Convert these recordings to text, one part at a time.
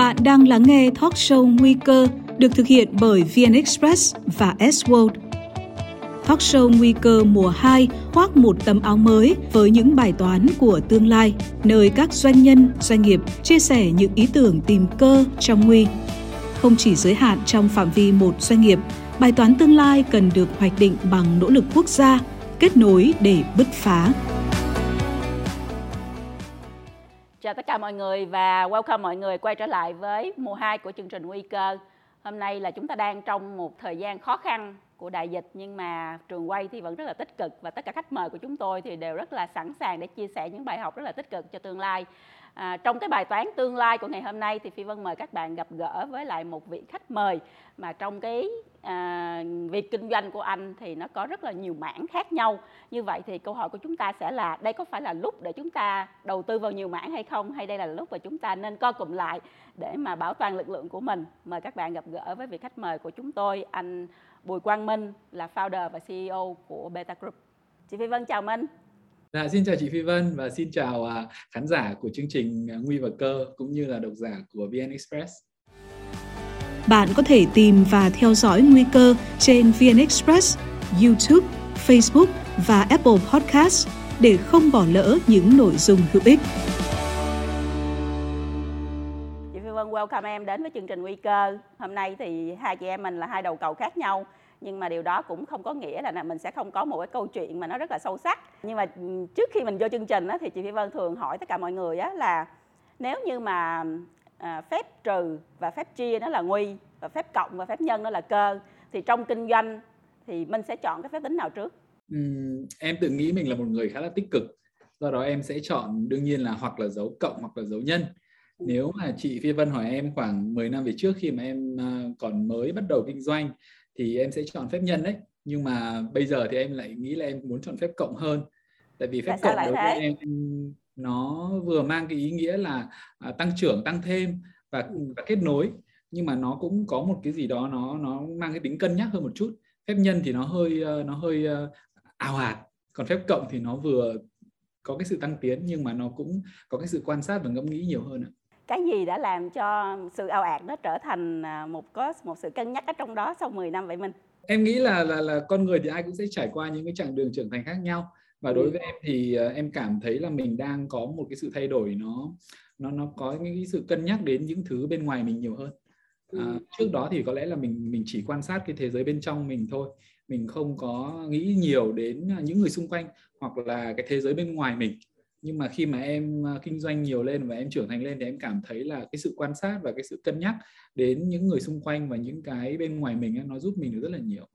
Bạn đang lắng nghe talk show Nguy cơ được thực hiện bởi VN Express và S World. Talk show Nguy cơ mùa 2 khoác một tấm áo mới với những bài toán của tương lai, nơi các doanh nhân, doanh nghiệp chia sẻ những ý tưởng tìm cơ trong nguy. Không chỉ giới hạn trong phạm vi một doanh nghiệp, bài toán tương lai cần được hoạch định bằng nỗ lực quốc gia, kết nối để bứt phá. Chào tất cả mọi người và welcome mọi người quay trở lại với mùa 2 của chương trình Nguy cơ. Hôm nay là chúng ta đang trong một thời gian khó khăn của đại dịch, nhưng mà trường quay thì vẫn rất là tích cực và tất cả khách mời của chúng tôi thì đều rất là sẵn sàng để chia sẻ những bài học rất là tích cực cho tương lai. À, trong cái bài toán tương lai của ngày hôm nay thì Phi Vân mời các bạn gặp gỡ với lại một vị khách mời mà trong cái à, việc kinh doanh của anh thì nó có rất là nhiều mảng khác nhau. Như vậy thì câu hỏi của chúng ta sẽ là đây có phải là lúc để chúng ta đầu tư vào nhiều mảng hay không hay đây là lúc mà chúng ta nên co cụm lại để mà bảo toàn lực lượng của mình. Mời các bạn gặp gỡ với vị khách mời của chúng tôi anh Bùi Quang Minh là founder và CEO của Beta Group. Chị Phi Vân chào Minh. Dạ, xin chào chị Phi Vân và xin chào uh, khán giả của chương trình uh, Nguy và Cơ cũng như là độc giả của VN Express. Bạn có thể tìm và theo dõi Nguy cơ trên VN Express, YouTube, Facebook và Apple Podcast để không bỏ lỡ những nội dung hữu ích. Chị Phi Vân welcome em đến với chương trình Nguy cơ. Hôm nay thì hai chị em mình là hai đầu cầu khác nhau nhưng mà điều đó cũng không có nghĩa là mình sẽ không có một cái câu chuyện mà nó rất là sâu sắc. Nhưng mà ừ, trước khi mình vô chương trình á, thì chị Phi Vân thường hỏi tất cả mọi người á, là nếu như mà à, phép trừ và phép chia nó là nguy và phép cộng và phép nhân nó là cơ thì trong kinh doanh thì mình sẽ chọn cái phép tính nào trước? Uhm, em tự nghĩ mình là một người khá là tích cực. Do đó em sẽ chọn đương nhiên là hoặc là dấu cộng hoặc là dấu nhân. Ừ. nếu mà chị Phi Vân hỏi em khoảng 10 năm về trước khi mà em à, còn mới bắt đầu kinh doanh thì em sẽ chọn phép nhân đấy. Nhưng mà bây giờ thì em lại nghĩ là em muốn chọn phép cộng hơn. Tại vì phép cộng đối với em nó vừa mang cái ý nghĩa là à, tăng trưởng tăng thêm và, và kết nối. Nhưng mà nó cũng có một cái gì đó nó nó mang cái tính cân nhắc hơn một chút. Phép nhân thì nó hơi ờ, nó hơi ảo ạt. Còn phép cộng thì nó vừa có cái sự tăng tiến nhưng mà nó cũng có cái sự quan sát và ngẫm nghĩ nhiều hơn ạ cái gì đã làm cho sự ảo ạt nó trở thành à, một có một sự cân nhắc ở trong đó sau 10 năm vậy mình em nghĩ là là là con người thì ai cũng sẽ trải qua những cái chặng đường trưởng thành khác nhau. Và đối ừ. với em thì uh, em cảm thấy là mình đang có một cái sự thay đổi nó nó nó có những cái sự cân nhắc đến những thứ bên ngoài mình nhiều hơn. À, ừ. trước đó thì có lẽ là mình mình chỉ quan sát cái thế giới bên trong mình thôi. Mình không có nghĩ nhiều đến những người xung quanh hoặc là cái thế giới bên ngoài mình nhưng mà khi mà em à, kinh doanh nhiều lên và em trưởng thành lên thì em cảm thấy là cái sự quan sát và cái sự cân nhắc đến những người xung quanh và những cái bên ngoài mình nó giúp mình được rất là nhiều.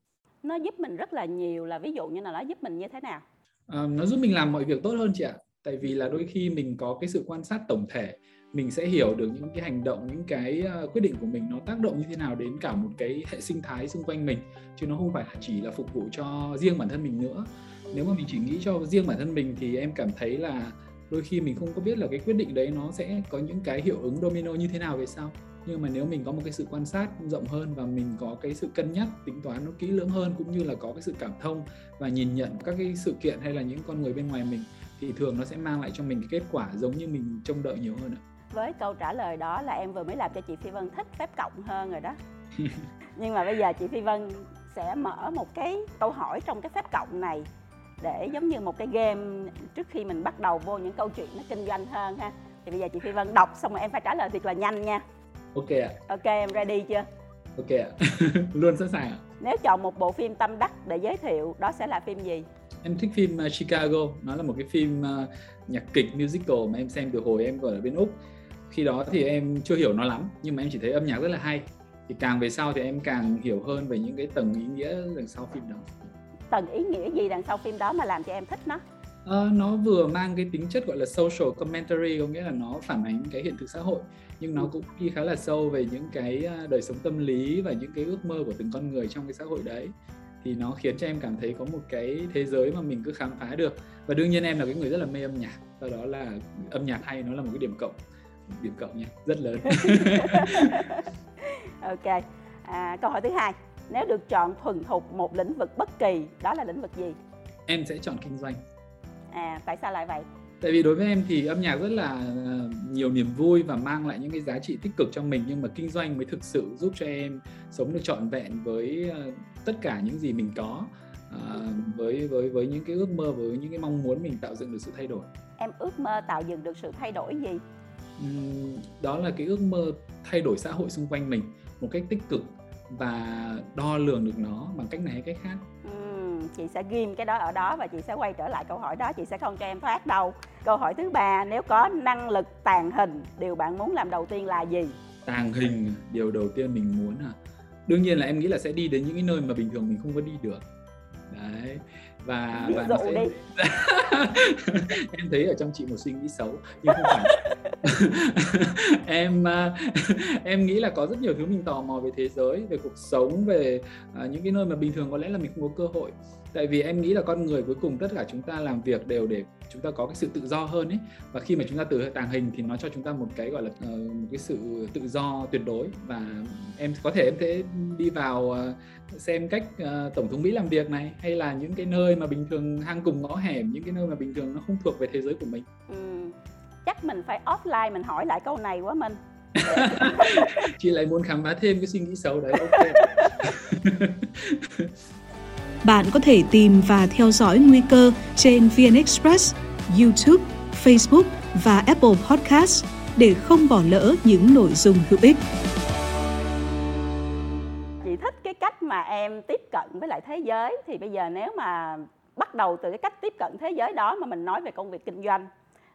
Nó giúp mình rất là nhiều là ví dụ như là nó giúp mình như thế nào? À, nó giúp mình làm mọi việc tốt hơn chị ạ. Tại vì là đôi khi mình có cái sự quan sát tổng thể mình sẽ hiểu được những cái hành động những cái à, quyết định của mình nó tác động như thế nào đến cả một cái hệ sinh thái xung quanh mình chứ nó không phải là chỉ là phục vụ cho riêng bản thân mình nữa nếu mà mình chỉ nghĩ cho riêng bản thân mình thì em cảm thấy là đôi khi mình không có biết là cái quyết định đấy nó sẽ có những cái hiệu ứng domino như thế nào về sau nhưng mà nếu mình có một cái sự quan sát rộng hơn và mình có cái sự cân nhắc tính toán nó kỹ lưỡng hơn cũng như là có cái sự cảm thông và nhìn nhận các cái sự kiện hay là những con người bên ngoài mình thì thường nó sẽ mang lại cho mình cái kết quả giống như mình trông đợi nhiều hơn ạ. Với câu trả lời đó là em vừa mới làm cho chị Phi Vân thích phép cộng hơn rồi đó. Nhưng mà bây giờ chị Phi Vân sẽ mở một cái câu hỏi trong cái phép cộng này để giống như một cái game trước khi mình bắt đầu vô những câu chuyện nó kinh doanh hơn ha. Thì bây giờ chị Phi Vân đọc xong rồi em phải trả lời thiệt là nhanh nha. Ok ạ. Ok em ready chưa? Ok ạ. Luôn sẵn sàng ạ. Nếu chọn một bộ phim tâm đắc để giới thiệu đó sẽ là phim gì? Em thích phim uh, Chicago. Nó là một cái phim uh, nhạc kịch musical mà em xem từ hồi em còn ở bên úc. Khi đó thì em chưa hiểu nó lắm nhưng mà em chỉ thấy âm nhạc rất là hay. Thì càng về sau thì em càng hiểu hơn về những cái tầng ý nghĩa đằng sau phim đó tầng ý nghĩa gì đằng sau phim đó mà làm cho em thích nó? Uh, nó vừa mang cái tính chất gọi là social commentary có nghĩa là nó phản ánh cái hiện thực xã hội nhưng nó cũng đi khá là sâu về những cái ờ, đời sống tâm lý và những cái ước mơ của từng con người trong cái xã hội đấy. Thì nó khiến cho em cảm thấy có một cái thế giới mà mình cứ khám phá được. Và đương nhiên em là cái người rất là mê âm nhạc do đó là âm nhạc hay nó là một cái điểm cộng điểm cộng nha rất lớn. Ok à, câu hỏi thứ hai nếu được chọn thuần thục một lĩnh vực bất kỳ đó là lĩnh vực gì? Em sẽ chọn kinh doanh. À tại sao lại vậy? Tại vì đối với em thì âm nhạc rất là ờ, nhiều niềm vui và mang lại những cái giá trị tích cực cho mình nhưng mà kinh doanh mới thực sự giúp cho em sống được trọn vẹn với ờ, tất cả những gì mình có uh, với với với những cái ước mơ với những cái mong muốn mình tạo dựng được sự thay đổi. Em ước mơ tạo dựng được sự thay đổi gì? Đó là cái ước mơ thay đổi xã hội xung quanh mình một cách tích cực và đo lường được nó bằng cách này hay cách khác. Chị sẽ ghim cái đó ở đó và chị sẽ quay trở lại câu hỏi đó. Chị sẽ không cho em thoát đâu. Câu hỏi thứ ba nếu có năng lực tàng hình điều bạn muốn làm đầu tiên là gì? Tàng hình điều đầu tiên mình muốn à? Đương nhiên là em nghĩ là sẽ đi đến những cái nơi mà bình thường mình không có đi được. Đấy và ví dụ sẽ... em thấy ở trong chị một suy nghĩ xấu nhưng không phải. Em à, em nghĩ là có rất nhiều thứ mình tò mò về thế giới về cuộc sống về uh, những cái nơi mà bình thường có lẽ là mình không có cơ hội tại vì em nghĩ là con người cuối cùng tất cả chúng ta làm việc đều để chúng ta có cái sự tự do hơn ấy. Và khi mà chúng ta từ tàng hình thì nó cho chúng ta một cái gọi là uh, một cái sự tự do tuyệt đối. Và em có thể em sẽ đi vào uh, xem cách uh, tổng thống mỹ làm việc này hay là những cái nơi mà bình thường hang cùng ngõ hẻm những cái nơi mà bình thường nó không thuộc về thế giới của mình. Ừ. chắc mình phải offline mình hỏi lại câu này quá minh. Chị lại muốn khám phá thêm cái suy nghĩ xấu đấy ok bạn có thể tìm và theo dõi Nguy cơ trên VN Express, YouTube, Facebook và Apple Podcast để không bỏ lỡ những nội dung hữu ích. Chị thích cái cách mà em tiếp cận với lại thế giới thì bây giờ nếu mà bắt đầu từ cái cách tiếp cận thế giới đó mà mình nói về công việc kinh doanh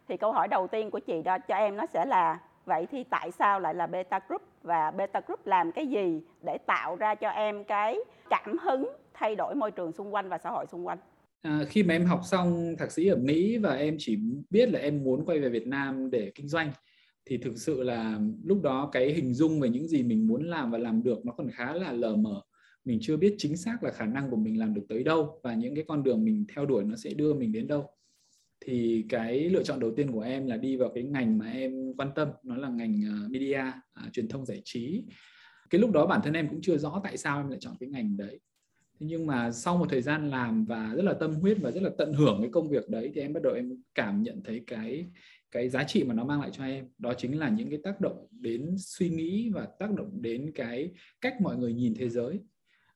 thì câu hỏi đầu tiên của chị đó cho em nó sẽ là vậy thì tại sao lại là Beta Group và Beta Group làm cái gì để tạo ra cho em cái cảm hứng thay đổi môi trường xung quanh và xã hội xung quanh? À, khi mà em học xong thạc sĩ ở Mỹ và em chỉ biết là em muốn quay về Việt Nam để kinh doanh thì thực sự là lúc đó cái hình dung về những gì mình muốn làm và làm được nó còn khá là lờ mờ. Mình chưa biết chính xác là khả năng của mình làm được tới đâu và những cái con đường mình theo đuổi nó sẽ đưa mình đến đâu. Thì cái lựa chọn đầu tiên của em là đi vào cái ngành mà em quan tâm nó là ngành à, media à, truyền thông giải trí. Cái lúc đó bản thân em cũng chưa rõ tại sao em lại chọn cái ngành đấy thế nhưng mà sau một thời gian làm và rất là tâm huyết và rất là tận hưởng cái công việc đấy thì em bắt đầu em cảm nhận thấy cái cái giá trị mà nó mang lại cho em. Đó chính là những cái tác động đến suy nghĩ và tác động đến cái cách mọi người nhìn thế giới.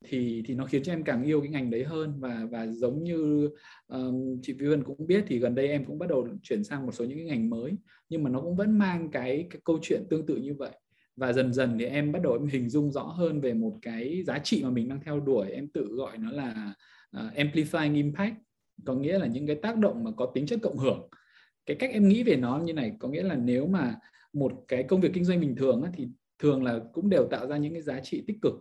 Thì thì nó khiến cho em càng yêu cái ngành đấy hơn và và giống như um, chị Vi Vân cũng biết thì gần đây em cũng bắt đầu chuyển sang một số những cái ngành mới. Nhưng mà nó cũng vẫn mang cái cái câu chuyện tương tự như vậy và dần dần thì em bắt đầu em hình dung rõ hơn về một cái giá trị mà mình đang theo đuổi. Em tự gọi nó là uh, amplifying impact. Có nghĩa là những cái tác động mà có tính chất cộng hưởng. Cái cách em nghĩ về nó như này có nghĩa là nếu mà một cái công việc kinh doanh bình thường á, thì thường là cũng đều tạo ra những cái giá trị tích cực.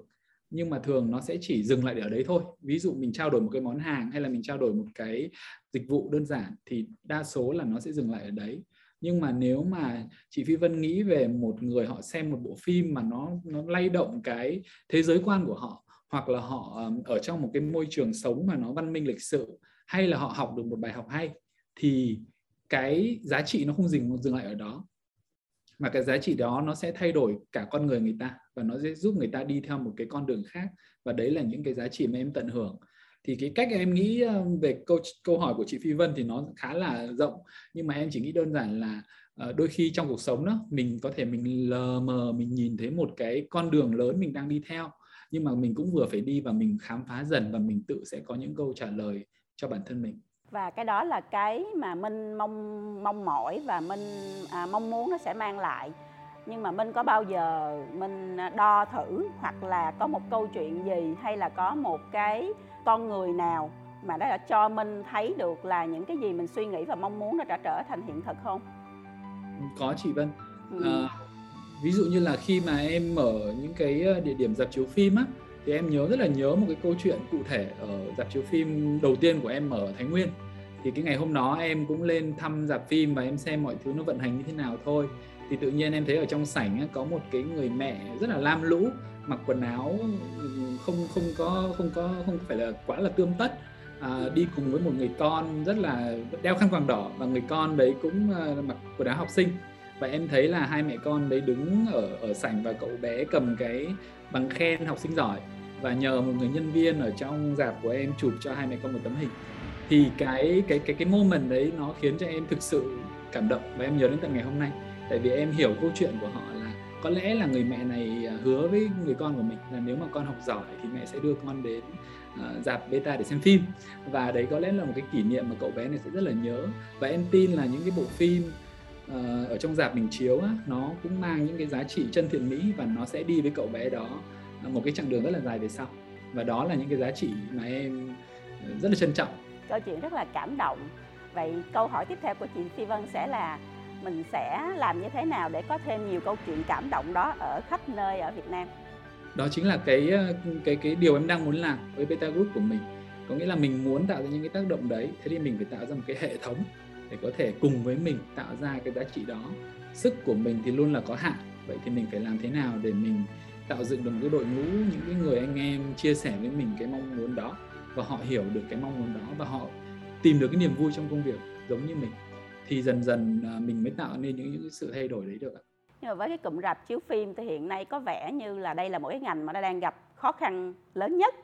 Nhưng mà thường nó sẽ chỉ dừng lại ở đấy thôi. Ví dụ mình trao đổi một cái món hàng hay là mình trao đổi một cái dịch vụ đơn giản thì đa số là nó sẽ dừng lại ở đấy nhưng mà nếu mà chị Phi Vân nghĩ về một người họ xem một bộ phim mà nó nó lay động cái thế giới quan của họ, hoặc là họ ở trong một cái môi trường sống mà nó văn minh lịch sự, hay là họ học được một bài học hay, thì cái giá trị nó không dừng dừng lại ở đó. Mà cái giá trị đó nó sẽ thay đổi cả con người người ta và nó sẽ giúp người ta đi theo một cái con đường khác. Và đấy là những cái giá trị mà em tận hưởng thì cái cách em nghĩ ờ, về câu câu hỏi của chị Phi Vân thì nó khá là rộng. Nhưng mà em chỉ nghĩ đơn giản là ờ, đôi khi trong cuộc sống đó mình có thể mình lờ mờ mình nhìn thấy một cái con đường lớn mình đang đi theo. Nhưng mà mình cũng vừa phải đi và mình khám phá dần và mình tự sẽ có những câu trả lời cho bản thân mình. Và cái đó là cái mà minh mong mong mỏi và minh à, mong muốn nó sẽ mang lại. Nhưng mà minh có bao giờ minh à, đo thử hoặc là có một câu chuyện gì hay là có một cái con người nào mà đã cho minh thấy được là những cái gì mình suy nghĩ và mong muốn nó đã trở thành hiện thực không? Có chị vân. Ừ. à, ví dụ như là khi mà em mở những cái ờ, địa điểm dạp chiếu phim á thì em nhớ rất là nhớ một cái câu chuyện cụ thể ở dạp chiếu phim đầu tiên của em ở Thái Nguyên. Thì cái ngày hôm đó em cũng lên thăm dạp phim và em xem mọi thứ nó vận hành như thế nào thôi thì tự nhiên em thấy ở trong sảnh có một cái người mẹ rất là lam lũ mặc quần áo không không có không có không phải là quá là tươm tất à, đi cùng với một người con rất là đeo khăn quàng đỏ và người con đấy cũng à, mặc quần áo học sinh. Và em thấy là hai mẹ con đấy đứng ở ở sảnh và cậu bé cầm cái bằng khen học sinh giỏi và nhờ một người nhân viên ở trong dạp của em chụp cho hai mẹ con một tấm hình. Thì cái cái cái cái moment đấy nó khiến cho em thực sự cảm động và em nhớ đến tận ngày hôm nay tại vì em hiểu câu chuyện của họ là có lẽ là người mẹ này à, hứa với người con của mình là nếu mà con học giỏi thì mẹ sẽ đưa con đến à, uh, dạp beta để xem phim. Và đấy có lẽ là một cái kỷ niệm mà cậu bé này sẽ rất là nhớ. Và em tin là những cái bộ phim uh, ở trong dạp mình chiếu á, nó cũng mang những cái giá trị chân thiện mỹ và nó sẽ đi với cậu bé đó à, một cái chặng đường rất là dài về sau. Và đó là những cái giá trị mà em ờ, rất là trân trọng. Câu chuyện rất là cảm động. Vậy câu hỏi tiếp theo của chị Phi Vân sẽ là mình sẽ làm như thế nào để có thêm nhiều câu chuyện cảm động đó ở khắp nơi ở Việt Nam? Đó chính là cái ờ, cái cái điều em đang muốn làm với Beta Group của mình. Có nghĩa là mình muốn tạo ra những cái tác động đấy, thế thì mình phải tạo ra một cái hệ thống để có thể cùng với mình tạo ra cái giá trị đó. Sức của mình thì luôn là có hạn, vậy thì mình phải làm thế nào để mình tạo dựng được một cái đội ngũ, những cái người anh em chia sẻ với mình cái mong muốn đó và họ hiểu được cái mong muốn đó và họ tìm được cái niềm vui trong công việc giống như mình? Thì dần dần à, mình mới tạo nên những, những sự thay đổi đấy được nhưng mà với cái cụm rạp chiếu phim thì hiện nay có vẻ như là đây là một cái ngành mà nó đang gặp khó khăn lớn nhất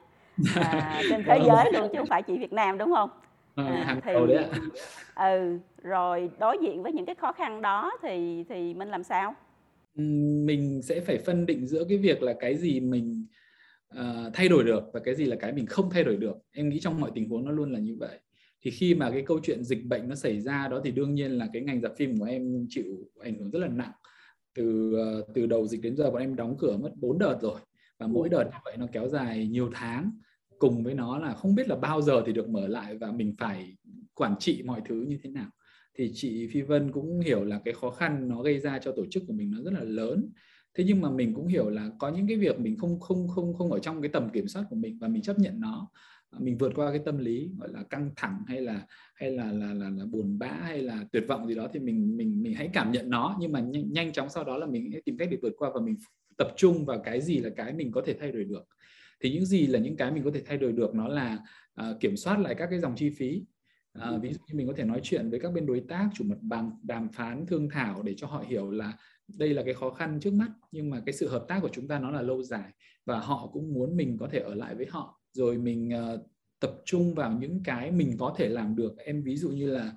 à, trên thế giới luôn chứ không phải chỉ Việt Nam đúng không? À, à hàng thì, đầu đấy ạ. Ừ, rồi đối diện với những cái khó khăn đó thì thì mình làm sao? mình sẽ phải phân định giữa cái việc là cái gì mình uh, thay đổi được và cái gì là cái mình không thay đổi được em nghĩ trong mọi tình huống nó luôn là như vậy thì khi mà cái câu chuyện dịch bệnh nó xảy ra đó thì đương nhiên là cái ngành dạp phim của em chịu ảnh hưởng rất là nặng. Từ uh, từ đầu dịch đến giờ bọn em đóng cửa mất 4 đợt rồi và mỗi đợt như vậy nó kéo dài nhiều tháng. Cùng với nó là không biết là bao giờ thì được mở lại và mình phải quản trị mọi thứ như thế nào. Thì chị Phi Vân cũng hiểu là cái khó khăn nó gây ra cho tổ chức của mình nó rất là lớn. Thế nhưng mà mình cũng hiểu là có những cái việc mình không không không không ở trong cái tầm kiểm soát của mình và mình chấp nhận nó mình vượt qua cái tâm lý gọi là căng thẳng hay là hay là là là, là buồn bã hay là tuyệt vọng gì đó thì mình mình mình hãy cảm nhận nó. Nhưng mà nhanh, nhanh chóng sau đó là mình hãy tìm cách để vượt qua và mình tập trung vào cái gì là cái mình có thể thay đổi được. Thì những gì là những cái mình có thể thay đổi được nó là uh, kiểm soát lại các cái dòng chi phí. À, ví dụ như mình có thể nói chuyện với các bên đối tác chủ mặt bằng đàm phán thương thảo để cho họ hiểu là đây là cái khó khăn trước mắt nhưng mà cái sự hợp tác của chúng ta nó là lâu dài và họ cũng muốn mình có thể ở lại với họ rồi mình uh, tập trung vào những cái mình có thể làm được. Em ví dụ như là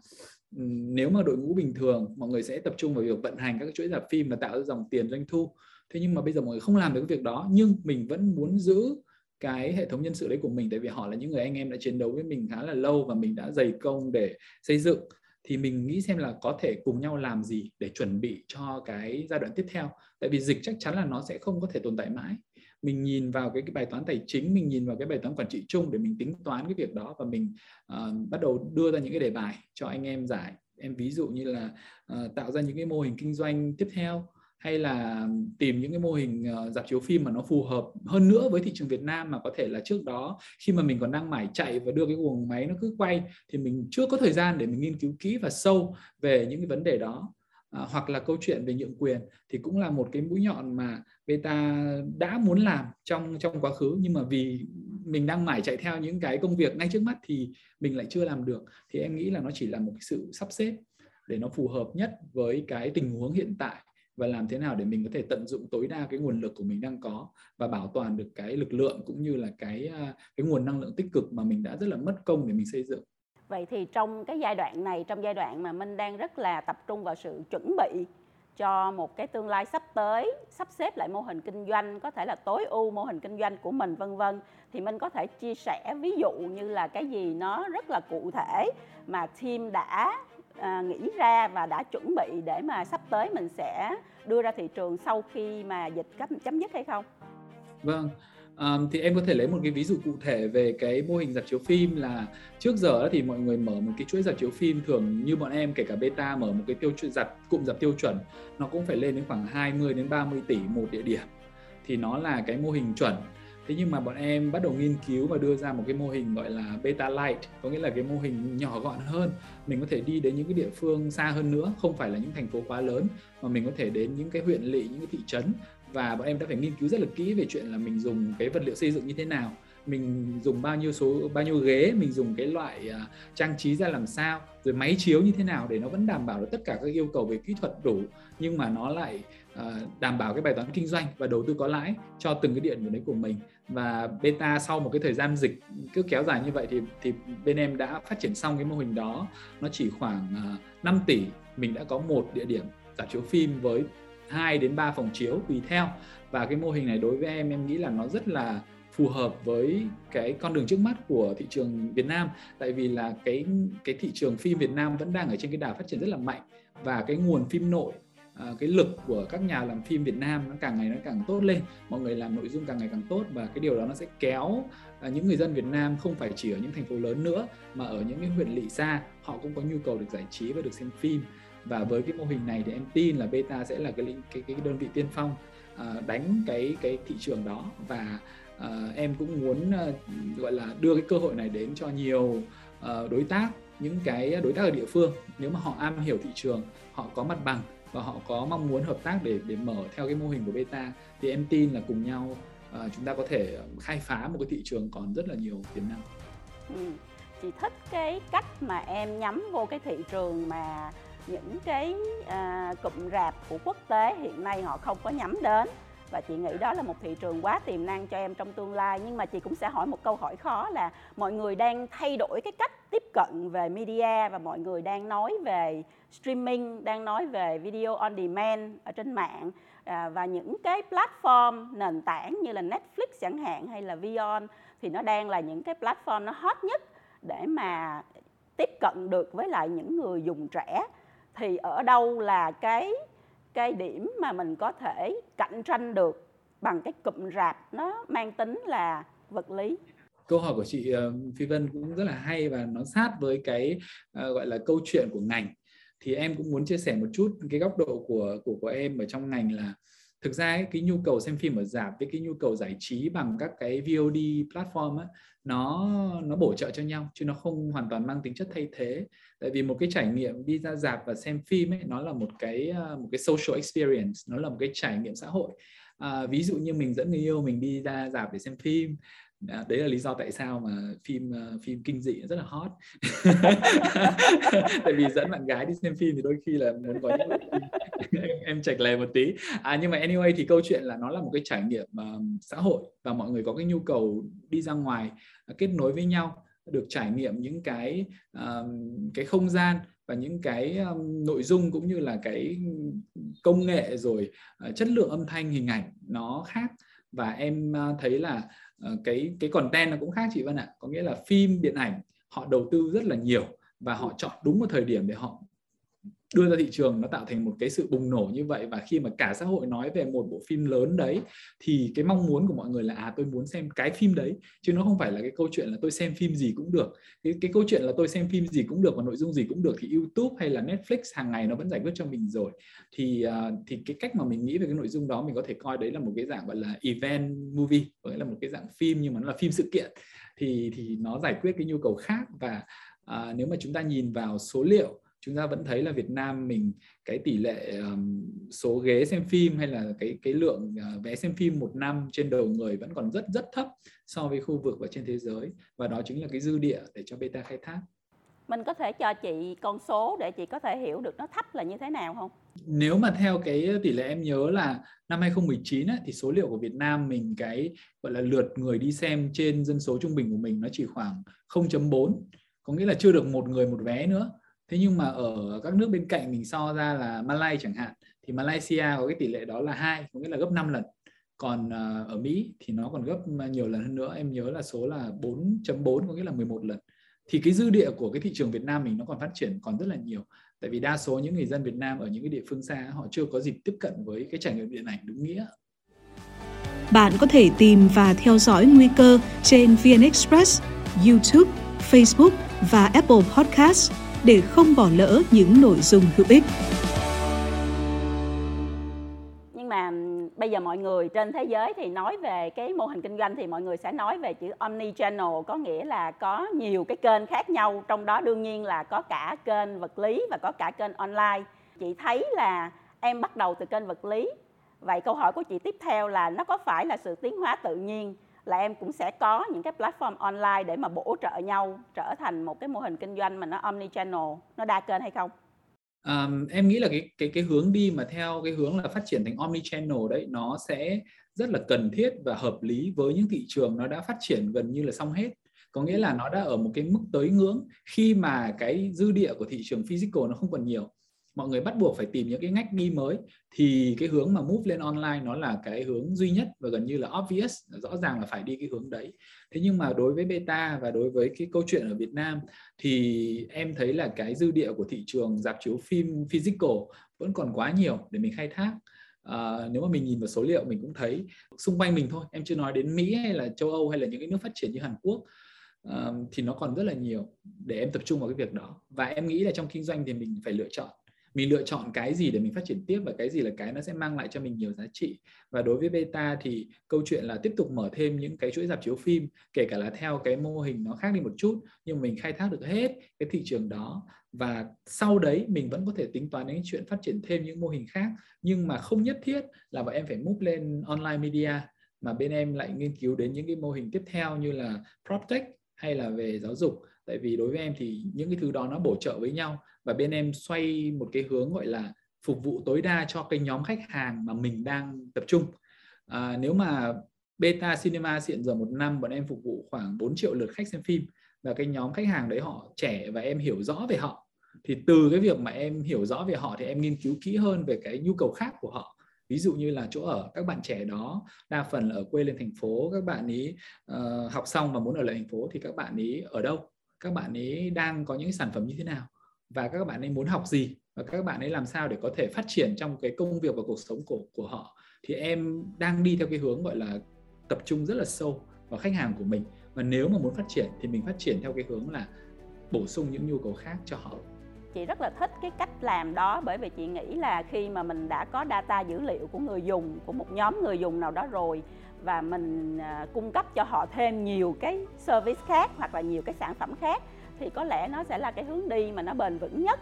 ừ, nếu mà đội ngũ bình thường mọi người sẽ tập trung vào việc vận hành các chuỗi rạp phim và tạo ra dòng tiền doanh thu. Thế nhưng mà bây giờ mọi người không làm được cái việc đó nhưng mình vẫn muốn giữ cái hệ thống nhân sự đấy của mình tại vì họ là những người anh em đã chiến đấu với mình khá là lâu và mình đã dày công để xây dựng thì mình nghĩ xem là có thể cùng nhau làm gì để chuẩn bị cho cái giai đoạn tiếp theo. Tại vì dịch chắc chắn là nó sẽ không có thể tồn tại mãi mình nhìn vào cái, cái bài toán tài chính mình nhìn vào cái bài toán quản trị chung để mình tính toán cái việc đó và mình uh, bắt đầu đưa ra những cái đề bài cho anh em giải. Em ví dụ như là uh, tạo ra những cái mô hình kinh doanh tiếp theo hay là tìm những cái mô hình uh, dạp chiếu phim mà nó phù hợp hơn nữa với thị trường Việt Nam mà có thể là trước đó khi mà mình còn đang mải chạy và đưa cái guồng máy nó cứ quay thì mình chưa có thời gian để mình nghiên cứu kỹ và sâu về những cái vấn đề đó à, hoặc là câu chuyện về nhượng quyền thì cũng là một cái mũi nhọn mà beta đã muốn làm trong trong quá khứ nhưng mà vì mình đang mải chạy theo những cái công việc ngay trước mắt thì mình lại chưa làm được thì em nghĩ là nó chỉ là một cái sự sắp xếp để nó phù hợp nhất với cái tình huống hiện tại và làm thế nào để mình có thể tận dụng tối đa cái nguồn lực của mình đang có và bảo toàn được cái lực lượng cũng như là cái à, cái nguồn năng lượng tích cực mà mình đã rất là mất công để mình xây dựng. Vậy thì trong cái giai đoạn này, trong giai đoạn mà Minh đang rất là tập trung vào sự chuẩn bị cho một cái tương lai sắp tới, sắp xếp lại mô hình kinh doanh, có thể là tối ưu mô hình kinh doanh của mình vân vân thì mình có thể chia sẻ ví dụ như là cái gì nó rất là cụ thể mà team đã à, nghĩ ra và đã chuẩn bị để mà sắp tới mình sẽ đưa ra thị trường sau khi mà dịch chấm dứt hay không? Vâng, Um, thì em có thể lấy một cái ví dụ cụ thể về cái mô hình dạp chiếu phim là trước giờ thì mọi người mở một cái chuỗi dạp chiếu phim thường như bọn em kể cả beta mở một cái tiêu chuẩn dạp cụm dạp tiêu chuẩn nó cũng phải lên đến khoảng 20 đến 30 tỷ một địa điểm. Thì nó là cái mô hình chuẩn. Thế nhưng mà bọn em bắt đầu nghiên cứu và đưa ra một cái mô hình gọi là beta light có nghĩa là cái mô hình nhỏ gọn hơn. Mình có thể đi đến những cái địa phương xa hơn nữa không phải là những thành phố quá lớn mà mình có thể đến những cái huyện lỵ những cái thị trấn và bọn em đã phải nghiên cứu rất là kỹ về chuyện là mình dùng cái vật liệu xây dựng như thế nào mình dùng bao nhiêu số bao nhiêu ghế mình dùng cái loại uh, trang trí ra làm sao rồi máy chiếu như thế nào để nó vẫn đảm bảo được tất cả các yêu cầu về kỹ thuật đủ nhưng mà nó lại uh, đảm bảo cái bài toán kinh doanh và đầu tư có lãi cho từng cái điện của đấy của mình. Và beta sau một cái thời gian dịch cứ kéo dài như vậy thì thì bên em đã phát triển xong cái mô hình đó. Nó chỉ khoảng à, uh, 5 tỷ mình đã có một địa điểm rạp chiếu phim với 2 đến 3 phòng chiếu tùy theo. Và cái mô hình này đối với em em nghĩ là nó rất là phù hợp với cái con đường trước mắt của thị trường Việt Nam. Tại vì là cái cái thị trường phim Việt Nam vẫn đang ở trên cái đà phát triển rất là mạnh. Và cái nguồn phim nội à, cái lực của các nhà làm phim Việt Nam nó càng ngày nó càng tốt lên. Mọi người làm nội dung càng ngày càng tốt. Và cái điều đó nó sẽ kéo à, những người dân Việt Nam không phải chỉ ở những thành phố lớn nữa, mà ở những cái huyện lỵ xa, họ cũng có nhu cầu được giải trí và được xem phim và với cái mô hình này thì em tin là Beta sẽ là cái cái cái đơn vị tiên phong ờ, đánh cái cái thị trường đó và ờ, em cũng muốn ờ, gọi là đưa cái cơ hội này đến cho nhiều đối tác những cái đối tác ở địa phương nếu mà họ am hiểu thị trường họ có mặt bằng và họ có mong muốn hợp tác để để mở theo cái mô hình của beta thì em tin là cùng nhau uh, chúng ta có thể khai phá một cái thị trường còn rất là nhiều tiềm năng. Ừ. Chị thích cái cách mà em nhắm vô cái thị trường mà những cái à, cụm rạp của quốc tế hiện nay họ không có nhắm đến. Và chị nghĩ đó là một thị trường quá tiềm năng cho em trong tương lai. Nhưng mà chị cũng sẽ hỏi một câu hỏi khó là mọi người đang thay đổi cái cách tiếp cận về media và mọi người đang nói về streaming đang nói về video on demand ở trên mạng à, và những cái platform nền tảng như là Netflix chẳng hạn hay là Vion thì nó đang là những cái platform nó hot nhất để mà tiếp cận được với lại những người dùng trẻ thì ở đâu là cái cái điểm mà mình có thể cạnh tranh được bằng cái cụm rạp nó mang tính là vật lý? Câu hỏi của chị ờ, Phi Vân cũng rất là hay và nó sát với cái uh, gọi là câu chuyện của ngành. Thì em cũng muốn chia sẻ một chút cái góc độ của của của em ở trong ngành là thực ra ấy, cái nhu cầu xem phim ở rạp với cái nhu cầu giải trí bằng các cái VOD platform ấy, nó nó bổ trợ cho nhau chứ nó không hoàn toàn mang tính chất thay thế. Tại vì một cái trải nghiệm đi ra rạp và xem phim ấy nó là một cái ờ, một cái social experience nó là một cái trải nghiệm xã hội. À, ví dụ như mình dẫn người yêu mình đi ra rạp để xem phim đấy là lý do tại sao mà phim uh, phim kinh dị rất là hot. Tại vì dẫn bạn gái đi xem phim thì đôi khi là muốn có những em, em chạch lè một tí. À, nhưng mà anyway thì câu chuyện là nó là một cái trải nghiệm uh, xã hội và mọi người có cái nhu cầu đi ra ngoài uh, kết nối với nhau được trải nghiệm những cái uh, cái không gian và những cái um, nội dung cũng như là cái công nghệ rồi uh, chất lượng âm thanh hình ảnh nó khác. Và em uh, thấy là Ờ, Ờ, cái cái content nó cũng khác chị Vân ạ. Có nghĩa là phim, điện ảnh, họ đầu tư rất là nhiều và họ chọn đúng một thời điểm để họ đưa ra thị trường nó tạo thành một cái sự bùng nổ như vậy và khi mà cả xã hội nói về một bộ phim lớn đấy thì cái mong muốn của mọi người là à tôi muốn xem cái phim đấy. Chứ nó không phải là cái câu chuyện là tôi xem phim gì cũng được. Cái, cái câu chuyện là tôi xem phim gì cũng được và nội dung gì cũng được thì YouTube hay là Netflix hàng ngày nó vẫn giải quyết cho mình rồi. Thì uh, thì cái cách mà mình nghĩ về cái nội dung đó mình có thể coi đấy là một cái dạng gọi là event movie có nghĩa là một cái dạng phim nhưng mà nó là phim sự kiện. Thì thì nó giải quyết cái nhu cầu khác và uh, nếu mà chúng ta nhìn vào số liệu chúng ta vẫn thấy là Việt Nam mình cái tỷ lệ um, số ghế xem phim hay là cái cái lượng uh, vé xem phim một năm trên đầu người vẫn còn rất rất thấp so với khu vực và trên thế giới. Và đó chính là cái dư địa để cho beta khai thác. Mình có thể cho chị con số để chị có thể hiểu được nó thấp là như thế nào không? Nếu mà theo cái tỷ lệ em nhớ là năm 2019 ấy, thì số liệu của Việt Nam mình cái gọi là lượt người đi xem trên dân số trung bình của mình nó chỉ khoảng 0.4 có nghĩa là chưa được một người một vé nữa thế nhưng mà ở các nước bên cạnh mình so ra là malaysia chẳng hạn thì Malaysia có cái tỷ lệ đó là hai có nghĩa là gấp 5 lần. Còn ờ, ở Mỹ thì nó còn gấp nhiều lần hơn nữa. Em nhớ là số là 4.4 có nghĩa là 11 lần. Thì cái dư địa của cái thị trường Việt Nam mình nó còn phát triển còn rất là nhiều. Tại vì đa số những người dân Việt Nam ở những cái địa phương xa họ chưa có dịp tiếp cận với cái trải nghiệm điện ảnh đúng nghĩa. Bạn có thể tìm và theo dõi nguy cơ trên VN Express, YouTube, Facebook và Apple Podcast để không bỏ lỡ những nội dung hữu ích. Nhưng mà bây giờ mọi người trên thế giới thì nói về cái mô hình kinh doanh thì mọi người sẽ nói về chữ omni channel có nghĩa là có nhiều cái kênh khác nhau, trong đó đương nhiên là có cả kênh vật lý và có cả kênh online. Chị thấy là em bắt đầu từ kênh vật lý. Vậy câu hỏi của chị tiếp theo là nó có phải là sự tiến hóa tự nhiên là em cũng sẽ có những cái platform online để mà bổ trợ nhau trở thành một cái mô hình kinh doanh mà nó omni channel nó đa kênh hay không? Um, em nghĩ là cái cái cái hướng đi mà theo cái hướng là phát triển thành omni channel đấy nó sẽ rất là cần thiết và hợp lý với những thị trường nó đã phát triển gần như là xong hết. Có nghĩa là nó đã ở một cái mức tới ngưỡng khi mà cái dư địa của thị trường physical nó không còn nhiều mọi người bắt buộc phải tìm những cái ngách đi mới thì cái hướng mà move lên online nó là cái hướng duy nhất và gần như là obvious rõ ràng là phải đi cái hướng đấy. Thế nhưng mà đối với beta và đối với cái câu chuyện ở Việt Nam thì em thấy là cái dư địa của thị trường dạp chiếu phim physical vẫn còn quá nhiều để mình khai thác. À, nếu mà mình nhìn vào số liệu mình cũng thấy xung quanh mình thôi em chưa nói đến Mỹ hay là châu Âu hay là những cái nước phát triển như Hàn Quốc uh, thì nó còn rất là nhiều để em tập trung vào cái việc đó. Và em nghĩ là trong kinh doanh thì mình phải lựa chọn mình lựa chọn cái gì để mình phát triển tiếp và cái gì là cái nó sẽ mang lại cho mình nhiều giá trị. Và đối với beta thì câu chuyện là tiếp tục mở thêm những cái chuỗi dạp chiếu phim, kể cả là theo cái mô hình nó khác đi một chút, nhưng mình khai thác được hết cái thị trường đó. Và sau đấy mình vẫn có thể tính toán đến chuyện phát triển thêm những mô hình khác, nhưng mà không nhất thiết là bọn em phải move lên online media, mà bên em lại nghiên cứu đến những cái mô hình tiếp theo như là proptech hay là về giáo dục tại vì đối với em thì những cái thứ đó nó bổ trợ với nhau và bên em xoay một cái hướng gọi là phục vụ tối đa cho cái nhóm khách hàng mà mình đang tập trung. À, nếu mà beta cinema hiện giờ một năm bọn em phục vụ khoảng 4 triệu lượt khách xem phim và cái nhóm khách hàng đấy họ trẻ và em hiểu rõ về họ thì từ cái việc mà em hiểu rõ về họ thì em nghiên cứu kỹ hơn về cái nhu cầu khác của họ. Ví dụ như là chỗ ở các bạn trẻ đó đa phần là ở quê lên thành phố các bạn ý uh, học xong và muốn ở lại thành phố thì các bạn ý ở đâu? Các bạn ấy đang có những sản phẩm như thế nào? Và các bạn ấy muốn học gì? Và các bạn ấy làm sao để có thể phát triển trong cái công việc và cuộc sống của của họ? Thì em đang đi theo cái hướng gọi là tập trung rất là sâu vào khách hàng của mình. Và nếu mà muốn phát triển thì mình phát triển theo cái hướng là bổ sung những nhu cầu khác cho họ. Chị rất là thích cái cách làm đó bởi vì chị nghĩ là khi mà mình đã có data dữ liệu của người dùng, của một nhóm người dùng nào đó rồi và mình à, cung cấp cho họ thêm nhiều cái service khác hoặc là nhiều cái sản phẩm khác, thì có lẽ nó sẽ là cái hướng đi mà nó bền vững nhất.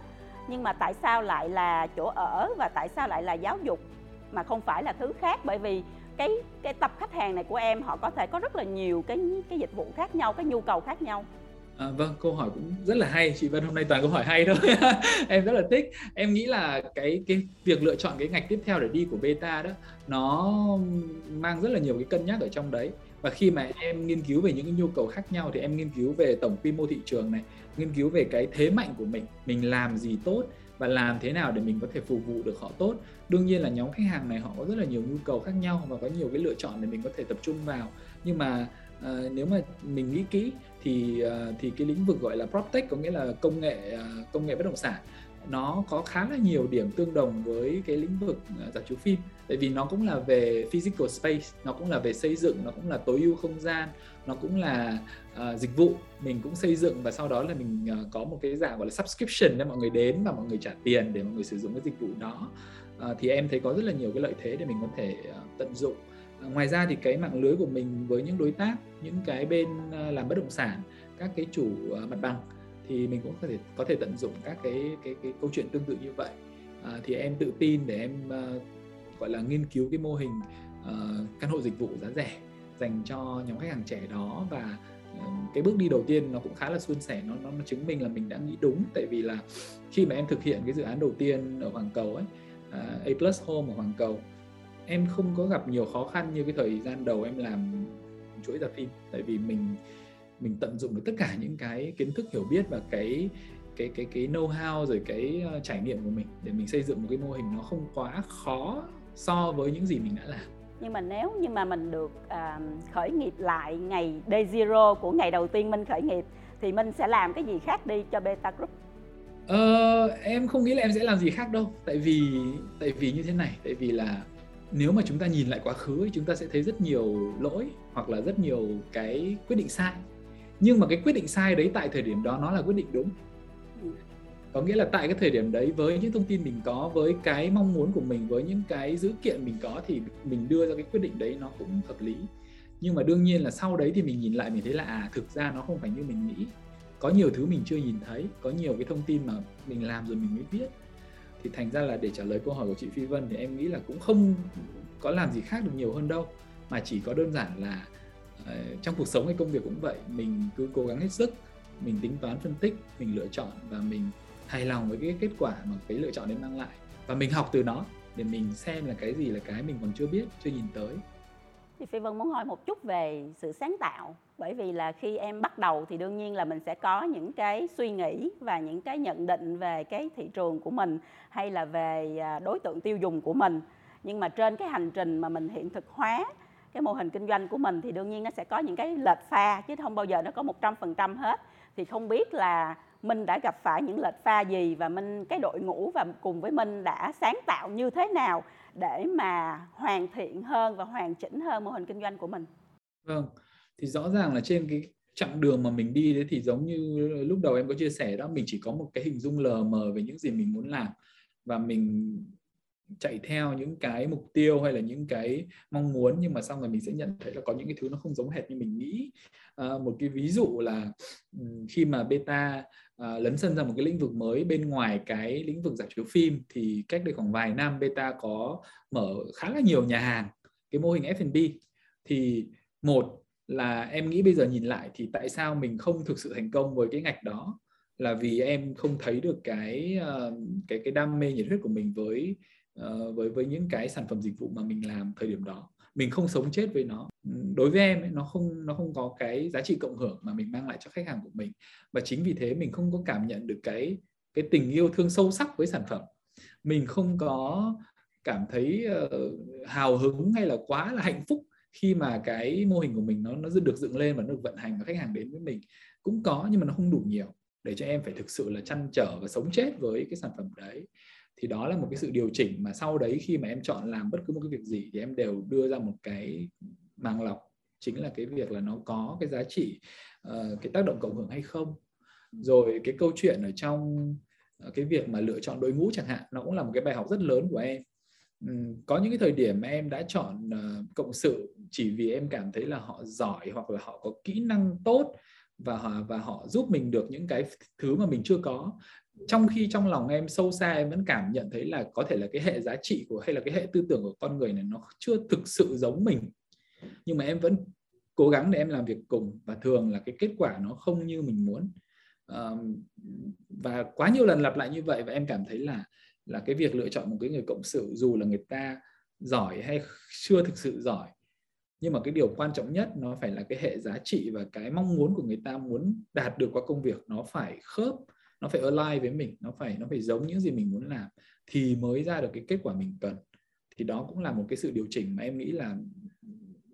Nhưng mà tại sao lại là chỗ ở và tại sao lại là giáo dục mà không phải là thứ khác? Bởi vì cái cái tập khách hàng này của em, họ có thể có rất là nhiều cái cái dịch vụ khác nhau, cái nhu cầu khác nhau. À, vâng, câu hỏi cũng rất là hay. Chị Vân hôm nay toàn câu hỏi hay thôi. em rất là thích. Em nghĩ là cái cái việc lựa chọn cái ngạch tiếp theo để đi của beta đó nó mang rất là nhiều cái cân nhắc ở trong đấy. Và khi mà em nghiên cứu về những cái nhu cầu khác nhau thì em nghiên cứu về tổng quy mô thị trường này, nghiên cứu về cái thế mạnh của mình, mình làm gì tốt và làm thế nào để mình có thể phục vụ được họ tốt. Đương nhiên là nhóm khách hàng này họ có rất là nhiều nhu cầu khác nhau và có nhiều cái lựa chọn để mình có thể tập trung vào. Nhưng mà à, nếu mà mình nghĩ kỹ thì uh, thì cái lĩnh vực gọi là proptech có nghĩa là công nghệ uh, công nghệ bất động sản nó có khá là nhiều điểm tương đồng với cái lĩnh vực à, giả chiếu phim. Tại vì nó cũng là về physical space nó cũng là về xây dựng nó cũng là tối ưu không gian nó cũng là uh, dịch vụ. Mình cũng xây dựng và sau đó là mình uh, có một cái dạng gọi là subscription để mọi người đến và mọi người trả tiền để mọi người sử dụng cái dịch vụ đó. Uh, thì em thấy có rất là nhiều cái lợi thế để mình có thể uh, tận dụng ngoài ra thì cái mạng lưới của mình với những đối tác những cái bên ờ, làm bất động sản các cái chủ ờ, mặt bằng thì mình cũng có thể có thể tận dụng các cái cái cái câu chuyện tương tự như vậy. À, thì em tự tin để em uh, gọi là nghiên cứu cái mô hình uh, căn hộ dịch vụ giá rẻ dành cho nhóm khách hàng trẻ đó và uh, cái bước đi đầu tiên nó cũng khá là suôn sẻ nó, nó nó chứng minh là mình đã nghĩ đúng. Tại vì là khi mà em thực hiện cái dự án đầu tiên ở Hoàng Cầu ấy uh, A Plus Home ở Hoàng Cầu em không có gặp nhiều khó khăn như cái thời gian đầu em làm chuỗi rạp phim. Tại vì mình mình tận dụng được tất cả những cái kiến thức hiểu biết và cái cái cái cái know how rồi cái uh, trải nghiệm của mình để mình xây dựng một cái mô hình nó không quá khó so với những gì mình đã làm. Nhưng mà nếu như mà mình được uh, khởi nghiệp lại ngày day zero của ngày đầu tiên mình khởi nghiệp thì mình sẽ làm cái gì khác đi cho beta group? Ờ, em không nghĩ là em sẽ làm gì khác đâu. Tại vì tại vì như thế này tại vì là nếu mà chúng ta nhìn lại quá khứ chúng ta sẽ thấy rất nhiều lỗi hoặc là rất nhiều cái quyết định sai. Nhưng mà cái quyết định sai đấy tại thời điểm đó nó là quyết định đúng. Có nghĩa là tại cái thời điểm đấy, với những thông tin mình có, với cái mong muốn của mình, với những cái dữ kiện mình có thì mình đưa ra cái quyết định đấy nó cũng hợp lý. Nhưng mà đương nhiên là sau đấy thì mình nhìn lại, mình thấy là à thực ra nó không phải như mình nghĩ. Có nhiều thứ mình chưa nhìn thấy, có nhiều cái thông tin mà mình làm rồi mình mới biết thì thành ra là để trả lời câu hỏi của chị Phi Vân thì em nghĩ là cũng không có làm gì khác được nhiều hơn đâu. Mà chỉ có đơn giản là ờ, trong cuộc sống hay công việc cũng vậy, mình cứ cố gắng hết sức, mình tính toán phân tích, mình lựa chọn và mình hài lòng với cái kết quả mà cái lựa chọn đấy mang lại. Và mình học từ nó để mình xem là cái gì là cái mình còn chưa biết, chưa nhìn tới thì phi vân muốn hỏi một chút về sự sáng tạo. Bởi vì là khi em bắt đầu thì đương nhiên là mình sẽ có những cái suy nghĩ và những cái nhận định về cái thị trường của mình hay là về à, đối tượng tiêu dùng của mình. Nhưng mà trên cái hành trình mà mình hiện thực hóa cái mô hình kinh doanh của mình thì đương nhiên nó sẽ có những cái lệch pha, chứ không bao giờ nó có một trăm phần trăm hết. Thì không biết là Minh đã gặp phải những lệch pha gì và Minh, cái đội ngũ và cùng với Minh đã sáng tạo như thế nào để mà hoàn thiện hơn và hoàn chỉnh hơn mô hình kinh doanh của mình. Vâng, thì rõ ràng là trên cái chặng đường mà mình đi đấy thì giống như lúc đầu em có chia sẻ đó mình chỉ có một cái hình dung lờ mờ về những gì mình muốn làm và mình chạy theo những cái mục tiêu hay là những cái mong muốn nhưng mà xong rồi mình sẽ nhận thấy là có những cái thứ nó không giống hệt như mình nghĩ à, một cái ví dụ là khi mà beta à, lấn sân ra một cái lĩnh vực mới bên ngoài cái lĩnh vực giải chiếu phim thì cách đây khoảng vài năm beta có mở khá là nhiều nhà hàng cái mô hình F&B thì một là em nghĩ bây giờ nhìn lại thì tại sao mình không thực sự thành công với cái ngạch đó? Là vì em không thấy được cái ờ, cái cái đam mê nhiệt huyết của mình với ờ, với với những cái sản phẩm dịch vụ mà mình làm thời điểm đó mình không sống chết với nó. Ừ, đối với em ấy, nó không nó không có cái giá trị cộng hưởng mà mình mang lại cho khách hàng của mình. Và chính vì thế mình không có cảm nhận được cái cái tình yêu thương sâu sắc với sản phẩm. Mình không có cảm thấy uh, hào hứng hay là quá là hạnh phúc khi mà cái mô hình của mình nó nó được dựng lên và nó được vận hành và khách hàng đến với mình. Cũng có nhưng mà nó không đủ nhiều để cho em phải thực sự là chăn trở và sống chết với cái sản phẩm đấy thì đó là một cái sự điều chỉnh mà sau đấy khi mà em chọn làm bất cứ một cái việc gì thì em đều đưa ra một cái màng lọc. Chính là cái việc là nó có cái giá trị uh, cái tác động cộng hưởng hay không. Rồi cái câu chuyện ở trong ờ, cái việc mà lựa chọn đội ngũ chẳng hạn nó cũng là một cái bài học rất lớn của em. Có những cái thời điểm mà em đã chọn ờ, cộng sự chỉ vì em cảm thấy là họ giỏi hoặc là họ có kỹ năng tốt và họ và họ giúp mình được những cái thứ mà mình chưa có trong khi trong lòng em, sâu xa em vẫn cảm nhận thấy là có thể là cái hệ giá trị của, hay là cái hệ tư tưởng của con người này nó chưa thực sự giống mình. Nhưng mà em vẫn cố gắng để em làm việc cùng và thường là cái kết quả nó không như mình muốn. Và quá nhiều lần lặp lại như vậy và em cảm thấy là là cái việc lựa chọn một cái người cộng sự dù là người ta giỏi hay chưa thực sự giỏi. Nhưng mà cái điều quan trọng nhất nó phải là cái hệ giá trị và cái mong muốn của người ta muốn đạt được qua công việc nó phải khớp nó phải align với mình nó phải nó phải giống những gì mình muốn làm thì mới ra được cái kết quả mình cần. Thì đó cũng là một cái sự điều chỉnh mà em nghĩ là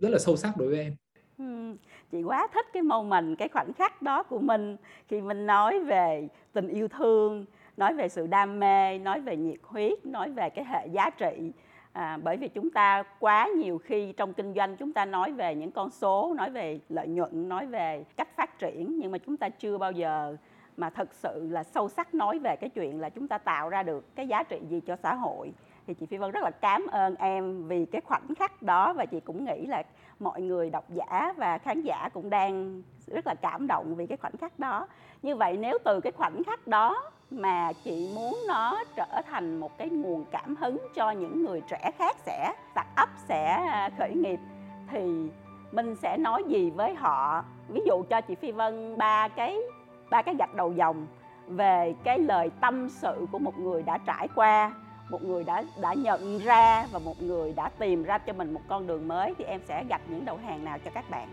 rất là sâu sắc đối với em. Hmm, chị quá thích cái moment cái khoảnh khắc đó của mình khi mình nói về tình yêu thương nói về sự đam mê nói về nhiệt huyết nói về cái hệ giá trị. À, bởi vì chúng ta quá nhiều khi trong kinh doanh chúng ta nói về những con số nói về lợi nhuận nói về cách phát triển nhưng mà chúng ta chưa bao giờ mà thực sự là sâu sắc nói về cái chuyện là chúng ta tạo ra được cái giá trị gì cho xã hội. Thì chị Phi Vân rất là cảm ơn em vì cái khoảnh khắc đó và chị cũng nghĩ là mọi người độc giả và khán giả cũng đang rất là cảm động vì cái khoảnh khắc đó. Như vậy nếu từ cái khoảnh khắc đó mà chị muốn nó trở thành một cái nguồn cảm hứng cho những người trẻ khác sẽ, start up sẽ à, khởi nghiệp, thì mình sẽ nói gì với họ? Ví dụ cho chị Phi Vân ba cái ba cái gạch đầu dòng về cái lời tâm sự của một người đã trải qua một người đã đã nhận ra và một người đã tìm ra cho mình một con đường mới thì em sẽ gạch những đầu hàng nào cho các bạn.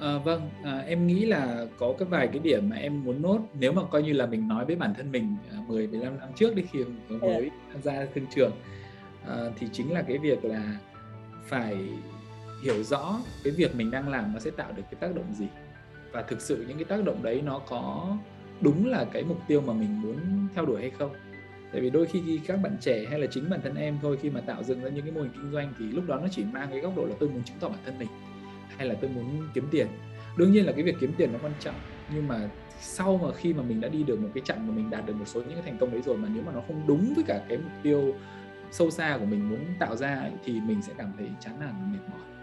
À, vâng, à, em nghĩ là có cái vài cái điểm mà em muốn nốt. Nếu mà coi như là mình nói với bản thân mình à, 10 15 năm trước đi khi mới ừ. tham gia thương trường à, thì chính là cái việc là phải hiểu rõ cái việc mình đang làm nó sẽ tạo được cái tác động gì và thực sự những cái tác động đấy nó có đúng là cái mục tiêu mà mình muốn theo đuổi hay không? Tại vì đôi khi các bạn trẻ hay là chính bản thân em thôi khi mà tạo dựng ra những cái mô hình kinh doanh thì lúc đó nó chỉ mang cái góc độ là tôi muốn chứng tỏ bản thân mình hay là tôi muốn kiếm tiền. Đương nhiên là cái việc kiếm tiền nó quan trọng nhưng mà sau mà khi mà mình đã đi được một cái chặng mà mình đạt được một số những cái thành công đấy rồi mà nếu mà nó không đúng với cả cái mục tiêu sâu xa của mình muốn tạo ra ấy, thì mình sẽ cảm thấy chán nản mệt mỏi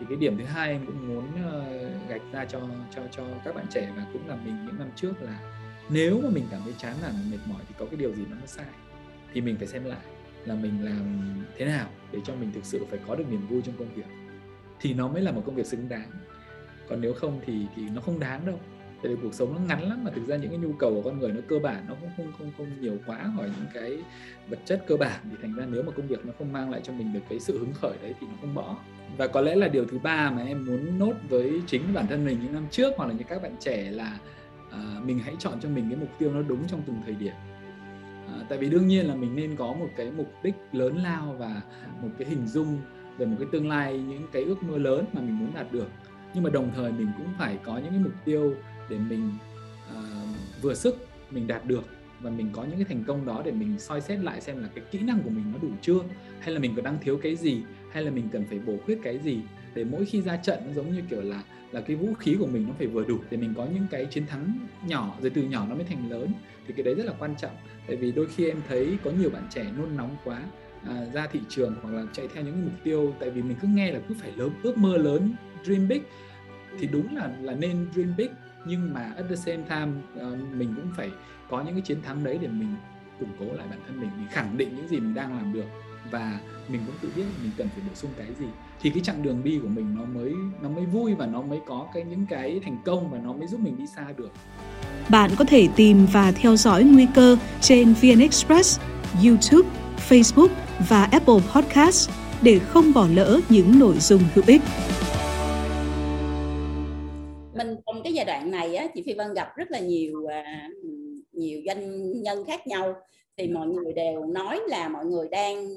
thì cái điểm thứ hai em cũng muốn ờ, gạch ra cho cho cho các bạn trẻ và cũng là mình những năm trước là nếu mà mình cảm thấy chán nản mệt mỏi thì có cái điều gì nó sai thì mình phải xem lại là mình làm thế nào để cho mình thực sự phải có được niềm vui trong công việc. Thì nó mới là một công việc xứng đáng. Còn nếu không thì thì nó không đáng đâu tại vì cuộc sống nó ngắn lắm mà thực ra những cái nhu cầu của con người nó cơ bản nó cũng không không không nhiều quá hỏi những cái vật chất cơ bản. Thì thành ra nếu mà công việc nó không mang lại cho mình được cái sự hứng khởi đấy thì nó không bỏ. Và có lẽ là điều thứ ba mà em muốn nốt với chính bản thân mình những năm trước hoặc là những các bạn trẻ là à, mình hãy chọn cho mình cái mục tiêu nó đúng trong từng thời điểm. À, tại vì đương nhiên là mình nên có một cái mục đích lớn lao và một cái hình dung về một cái tương lai những cái ước mơ lớn mà mình muốn đạt được. Nhưng mà đồng thời mình cũng phải có những cái mục tiêu để mình uh, vừa sức mình đạt được và mình có những cái thành công đó để mình soi xét lại xem là cái kỹ năng của mình nó đủ chưa? Hay là mình còn đang thiếu cái gì? Hay là mình cần phải bổ khuyết cái gì để mỗi khi ra trận nó giống như kiểu là là cái vũ khí của mình nó phải vừa đủ để mình có những cái chiến thắng nhỏ rồi từ nhỏ nó mới thành lớn thì cái đấy rất là quan trọng. Tại vì đôi khi em thấy có nhiều bạn trẻ nôn nóng quá à, ra thị trường hoặc là chạy theo những mục tiêu tại vì mình cứ nghe là cứ phải lớn ước mơ lớn dream big thì đúng là là nên dream big nhưng mà at the same time uh, mình cũng phải có những cái chiến thắng đấy để mình củng cố lại bản thân mình mình khẳng định những gì mình đang làm được và mình cũng tự biết mình cần phải bổ sung cái gì. Thì cái chặng đường đi của mình nó mới nó mới vui và nó mới có cái những cái thành công và nó mới giúp mình đi xa được. Bạn có thể tìm và theo dõi nguy cơ trên VN Express, YouTube, Facebook và Apple Podcast để không bỏ lỡ những nội dung hữu ích cái giai đoạn này á chị Phi Vân gặp rất là nhiều à, nhiều doanh nhân khác nhau. Thì mọi người đều nói là mọi người đang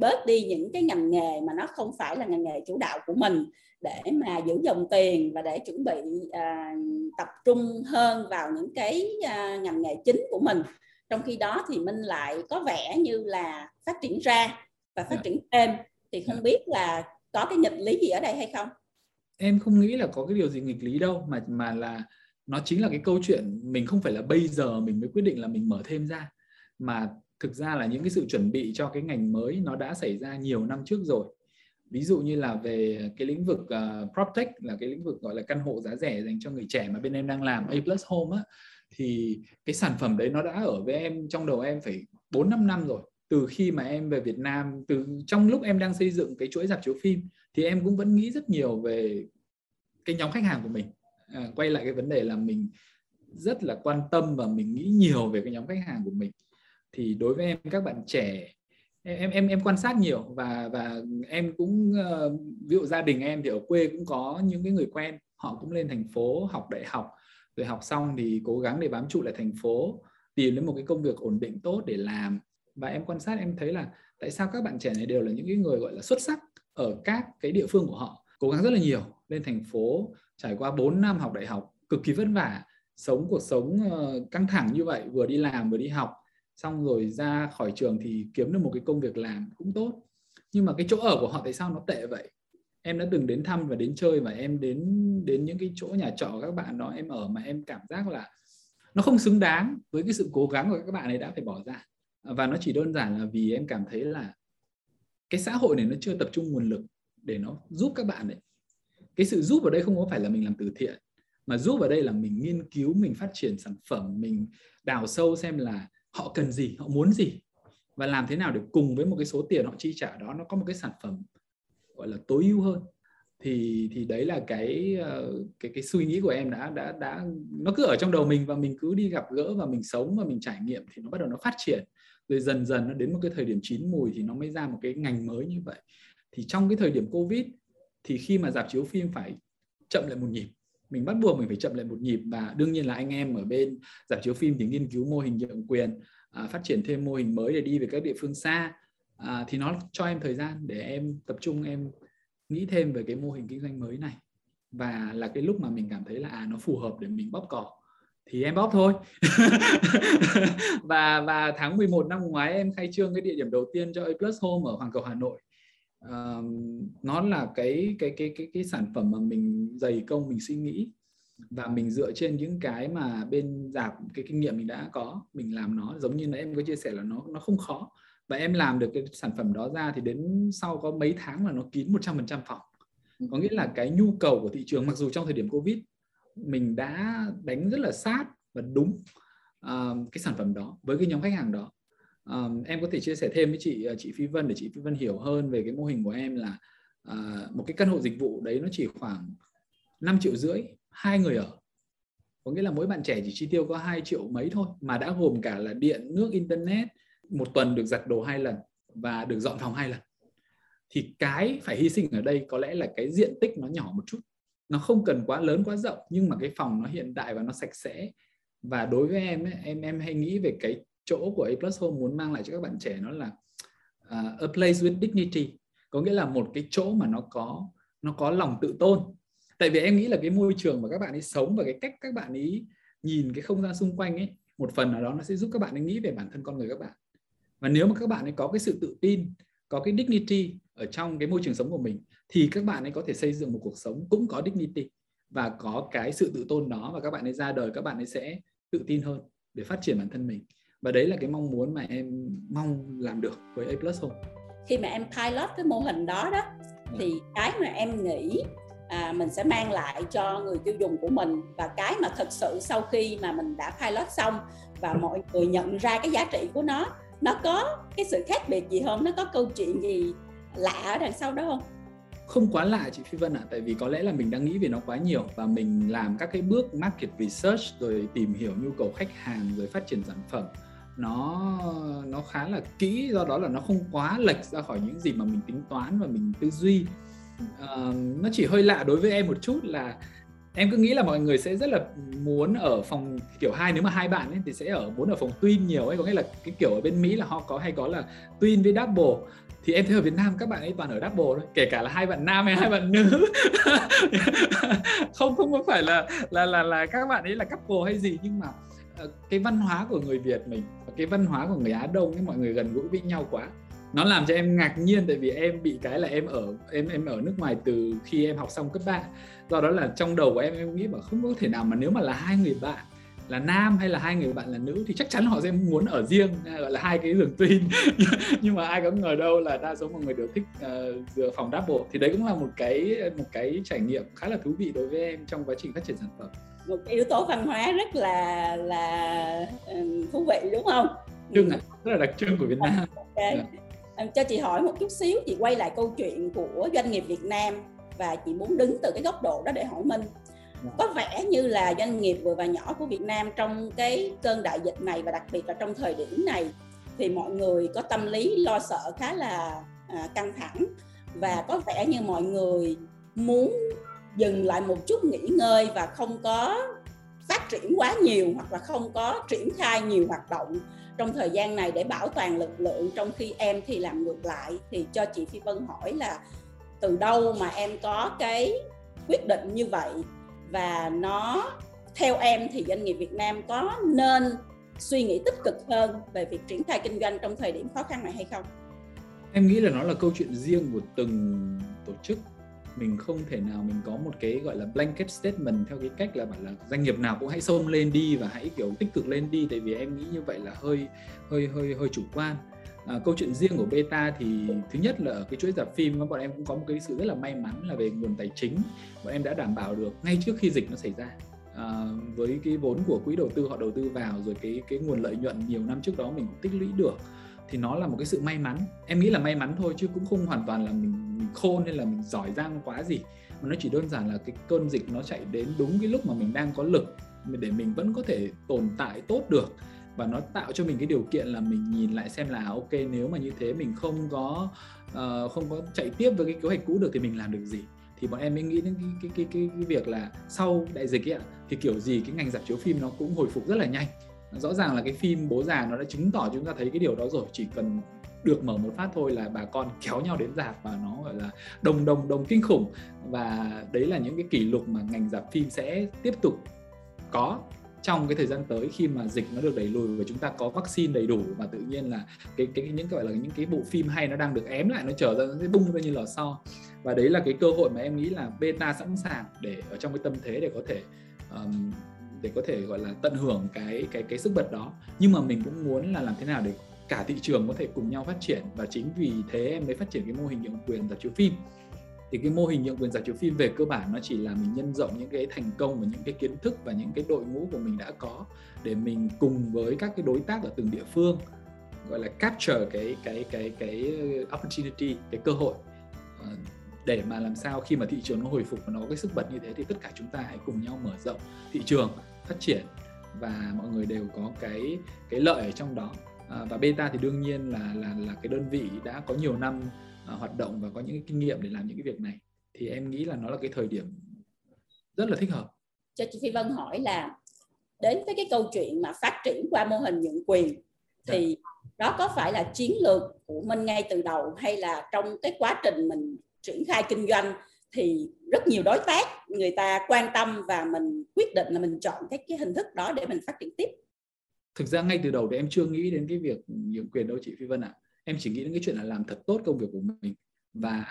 bớt đi những cái ngành nghề mà nó không phải là ngành nghề chủ đạo của mình để mà giữ dòng tiền và để chuẩn bị à, tập trung hơn vào những cái à, ngành nghề chính của mình. Trong khi đó thì minh lại có vẻ như là phát triển ra và phát dạ. triển thêm. Thì không dạ. biết là có cái nghịch lý gì ở đây hay không em không nghĩ là có cái điều gì nghịch lý đâu mà mà là nó chính là cái câu chuyện mình không phải là bây giờ mình mới quyết định là mình mở thêm ra. Mà thực ra là những cái sự chuẩn bị cho cái ngành mới nó đã xảy ra nhiều năm trước rồi. Ví dụ như là về cái lĩnh vực ờ, uh, PropTech là cái lĩnh vực gọi là căn hộ giá rẻ dành cho người trẻ mà bên em đang làm A Plus Home á thì cái sản phẩm đấy nó đã ở với em trong đầu em phải 4 5 năm rồi. Từ khi mà em về Việt Nam từ trong lúc em đang xây dựng cái chuỗi dạp chiếu phim thì em cũng vẫn nghĩ rất nhiều về cái nhóm khách hàng của mình. À, quay lại cái vấn đề là mình rất là quan tâm và mình nghĩ nhiều về cái nhóm khách hàng của mình. Thì đối với em các bạn trẻ em em em quan sát nhiều và và em cũng uh, ví dụ gia đình em thì ở quê cũng có những cái người quen họ cũng lên thành phố học đại học. Rồi học xong thì cố gắng để bám trụ lại thành phố tìm đến một cái công việc ổn định tốt để làm. Và em quan sát em thấy là tại sao các bạn trẻ này đều là những cái người gọi là xuất sắc ở các cái địa phương của họ, cố gắng rất là nhiều, lên thành phố, trải qua 4 năm học đại học, cực kỳ vất vả, sống cuộc sống ờ, căng thẳng như vậy, vừa đi làm vừa đi học, xong rồi ra khỏi trường thì kiếm được một cái công việc làm cũng tốt. Nhưng mà cái chỗ ở của họ tại sao nó tệ vậy? Em đã từng đến thăm và đến chơi và em đến đến những cái chỗ nhà trọ các bạn đó, em ở mà em cảm giác là nó không xứng đáng với cái sự cố gắng của các bạn ấy đã phải bỏ ra. Và nó chỉ đơn giản là vì em cảm thấy là cái xã hội này nó chưa tập trung nguồn lực để nó giúp các bạn đấy cái sự giúp ở đây không có phải là mình làm từ thiện, mà giúp ở đây là mình nghiên cứu, mình phát triển sản phẩm, mình đào sâu xem là họ cần gì, họ muốn gì, và làm thế nào để cùng với một cái số tiền họ chi trả đó, nó có một cái sản phẩm, gọi là, tối ưu hơn. Thì thì đấy là cái ờ, cái cái suy nghĩ của em đã đã đã, nó cứ ở trong đầu mình và mình cứ đi gặp gỡ và mình sống và mình trải nghiệm thì nó bắt đầu nó phát triển rồi dần dần nó đến một cái thời điểm chín mùi thì nó mới ra một cái ngành mới như vậy. Thì trong cái thời điểm covid thì khi mà dạp chiếu phim phải chậm lại một nhịp. Mình bắt buộc mình phải chậm lại một nhịp và đương nhiên là anh em ở bên dạp chiếu phim thì nghiên cứu mô hình nhượng quyền à, phát triển thêm mô hình mới để đi về các địa phương xa. À, thì nó cho em thời gian để em tập trung em nghĩ thêm về cái mô hình kinh doanh mới này. Và là cái lúc mà mình cảm thấy là à nó phù hợp để mình bóp cỏ thì em bóp thôi. Và và tháng 11 năm ngoái em khai trương cái địa điểm đầu tiên cho A Plus Home ở Hoàng Cầu Hà Nội. Uh, nó là cái cái cái cái cái sản phẩm mà mình dày công mình suy nghĩ và mình dựa trên những cái mà bên giảm cái kinh nghiệm mình đã có mình làm nó. Giống như là em có chia sẻ là nó nó không khó. Và em làm được cái sản phẩm đó ra thì đến sau có mấy tháng là nó kín 100% phòng. Có nghĩa là cái nhu cầu của thị trường mặc dù trong thời điểm covid mình đã đánh rất là sát và đúng uh, cái sản phẩm đó với cái nhóm khách hàng đó. Um, em có thể chia sẻ thêm với chị ờ, chị Phi Vân để chị Phi Vân hiểu hơn về cái mô hình của em là uh, một cái căn hộ dịch vụ đấy nó chỉ khoảng 5 triệu rưỡi hai người ở. Có nghĩa là mỗi bạn trẻ chỉ chi tiêu có 2 triệu mấy thôi mà đã gồm cả là điện nước internet một tuần được giặt đồ hai lần và được dọn phòng hai lần. Thì cái phải hy sinh ở đây có lẽ là cái diện tích nó nhỏ một chút nó không cần quá lớn quá rộng nhưng mà cái phòng nó hiện đại và nó sạch sẽ. Và đối với em ấy, em em hay nghĩ về cái chỗ của A Plus Home muốn mang lại cho các bạn trẻ nó là uh, a place with dignity. Có nghĩa là một cái chỗ mà nó có nó có lòng tự tôn. Tại vì em nghĩ là cái môi trường mà các bạn ấy sống và cái cách các bạn ấy nhìn cái không gian xung quanh ấy một phần nào đó nó sẽ giúp các bạn ấy nghĩ về bản thân con người các bạn. Và nếu mà các bạn ấy có cái sự tự tin có cái dignity ở trong cái môi trường sống của mình thì các bạn ấy có thể xây dựng một cuộc sống cũng có dignity và có cái sự tự tôn đó và các bạn ấy ra đời các bạn ấy sẽ tự tin hơn để phát triển bản thân mình. Và đấy là cái mong muốn mà em mong làm được với A Plus Home. Khi mà em pilot cái mô hình đó đó dạ. thì cái mà em nghĩ à, mình sẽ mang lại cho người tiêu dùng của mình và cái mà thật sự sau khi mà mình đã pilot xong và mọi người nhận ra cái giá trị của nó nó có cái sự khác biệt gì không nó có câu chuyện gì lạ ở đằng sau đó không không quá lạ chị Phi Vân ạ, à, tại vì có lẽ là mình đang nghĩ về nó quá nhiều và mình làm các cái bước market research rồi tìm hiểu nhu cầu khách hàng rồi phát triển sản phẩm. Nó nó khá là kỹ do đó là nó không quá lệch ra khỏi những gì mà mình tính toán và mình tư duy. Uh, nó chỉ hơi lạ đối với em một chút là em cứ nghĩ là mọi người sẽ rất là muốn ở phòng kiểu hai, nếu mà hai bạn ấy thì sẽ ở, muốn ở phòng twin nhiều ấy. Có nghĩa là cái kiểu ở bên Mỹ là họ có, hay có là twin với double. Thì em thấy ở Việt Nam các bạn ấy toàn ở double thôi, kể cả là hai bạn nam hay hai bạn nữ. Không không có phải là là là là các bạn ấy là couple hay gì, nhưng mà ờ, cái văn hóa của người Việt mình cái văn hóa của người Á Đông ấy, mọi người gần gũi với nhau quá nó làm cho em ngạc nhiên tại vì em bị cái là em ở em em ở nước ngoài từ khi em học xong cấp 3 do đó là trong đầu của em em nghĩ mà không có thể nào mà nếu mà là hai người bạn là nam hay là hai người bạn là nữ thì chắc chắn họ sẽ muốn ở riêng gọi là hai cái giường twin nhưng mà ai có ngờ đâu là đa số mọi người đều thích uh, phòng double thì đấy cũng là một cái một cái trải nghiệm khá là thú vị đối với em trong quá trình phát triển sản phẩm một yếu tố văn hóa rất là là thú vị đúng không? Trưng à, rất là đặc trưng của Việt Nam. Okay. Yeah. Dạ. cho chị hỏi một chút xíu chị quay lại câu chuyện của doanh nghiệp Việt Nam và chị muốn đứng từ cái góc độ đó để hỏi Minh Dạ. có vẻ như là doanh nghiệp vừa và nhỏ của Việt Nam trong cái cơn đại dịch này và đặc biệt là trong thời điểm này thì mọi người có tâm lý lo sợ khá là à, căng thẳng và có vẻ như mọi người muốn dừng lại một chút nghỉ ngơi và không có phát triển quá nhiều hoặc là không có triển khai nhiều hoạt động trong thời gian này để bảo toàn lực lượng, trong khi em thì làm ngược lại, thì cho chị Phi Vân hỏi là từ đâu mà em có cái quyết định như vậy và nó, theo em thì doanh nghiệp Việt Nam có nên suy nghĩ tích cực hơn về việc triển khai kinh doanh trong thời điểm khó khăn này hay không? Em nghĩ là nó là câu chuyện riêng của từng tổ chức mình không thể nào mình có một cái gọi là blanket statement theo cái cách là bảo là doanh nghiệp nào cũng hãy xông lên đi và hãy kiểu tích cực lên đi. Tại vì em nghĩ như vậy là hơi hơi hơi hơi chủ quan. À, câu chuyện riêng của beta thì thứ nhất là ở cái chuỗi rạp phim bọn em cũng có một cái sự rất là may mắn là về nguồn tài chính. Bọn em đã đảm bảo được ngay trước khi dịch nó xảy ra. À, với cái vốn của quỹ đầu tư họ đầu tư vào rồi cái cái nguồn lợi nhuận nhiều năm trước đó mình cũng tích lũy được. Thì nó là một cái sự may mắn. Em nghĩ là may mắn thôi chứ cũng không hoàn toàn là mình, mình khôn hay là mình giỏi giang quá gì. Mà nó chỉ đơn giản là cái cơn dịch nó chạy đến đúng cái lúc mà mình đang có lực để mình vẫn có thể tồn tại tốt được. Và nó tạo cho mình cái điều kiện là mình nhìn lại xem là à, ok nếu mà như thế mình không có uh, không có chạy tiếp với cái kế hoạch cũ được thì mình làm được gì? Thì bọn em mới nghĩ đến cái cái cái cái, cái việc là sau đại dịch ấy thì kiểu gì cái ngành dạp chiếu phim nó cũng hồi phục rất là nhanh. Rõ ràng là cái phim bố già nó đã chứng tỏ chúng ta thấy cái điều đó rồi chỉ cần được mở một phát thôi là bà con kéo nhau đến dạp và nó gọi là đồng đồng đồng kinh khủng. Và đấy là những cái kỷ lục mà ngành dạp phim sẽ tiếp tục có trong cái thời gian tới khi mà dịch nó được đẩy lùi và chúng ta có vaccine đầy đủ. Và tự nhiên là cái cái những gọi là những cái bộ phim hay nó đang được ém lại nó trở ra nó sẽ bung ra như lò xo. Và đấy là cái cơ hội mà em nghĩ là beta sẵn sàng để ở trong cái tâm thế để có thể um, để có thể gọi là tận hưởng cái cái cái sức bật đó. Nhưng mà mình cũng muốn là làm thế nào để cả thị trường có thể cùng nhau phát triển và chính vì thế em mới phát triển cái mô hình nhượng quyền dạp chiếu phim. Thì cái mô hình nhượng quyền dạp chiếu phim về cơ bản nó chỉ là mình nhân rộng những cái thành công và những cái kiến thức và những cái đội ngũ của mình đã có để mình cùng với các cái đối tác ở từng địa phương, gọi là capture cái cái cái cái opportunity, cái cơ hội. Ờ, để mà làm sao khi mà thị trường nó hồi phục và nó có cái sức bật như thế thì tất cả chúng ta hãy cùng nhau mở rộng thị trường, phát triển và mọi người đều có cái cái lợi ở trong đó à, và beta thì đương nhiên là là là cái đơn vị đã có nhiều năm à, hoạt động và có những cái kinh nghiệm để làm những cái việc này. Thì em nghĩ là nó là cái thời điểm rất là thích hợp. Cho chị Phi Vân hỏi là đến với cái câu chuyện mà phát triển qua mô hình nhượng quyền thì đó có phải là chiến lược của mình ngay từ đầu hay là trong cái quá trình mình triển khai kinh doanh thì rất nhiều đối tác người ta quan tâm và mình quyết định là mình chọn cái cái hình thức đó để mình phát triển tiếp thực ra ngay từ đầu thì em chưa nghĩ đến cái việc nhượng quyền đâu chị Phi Vân ạ. À. em chỉ nghĩ đến cái chuyện là làm thật tốt công việc của mình và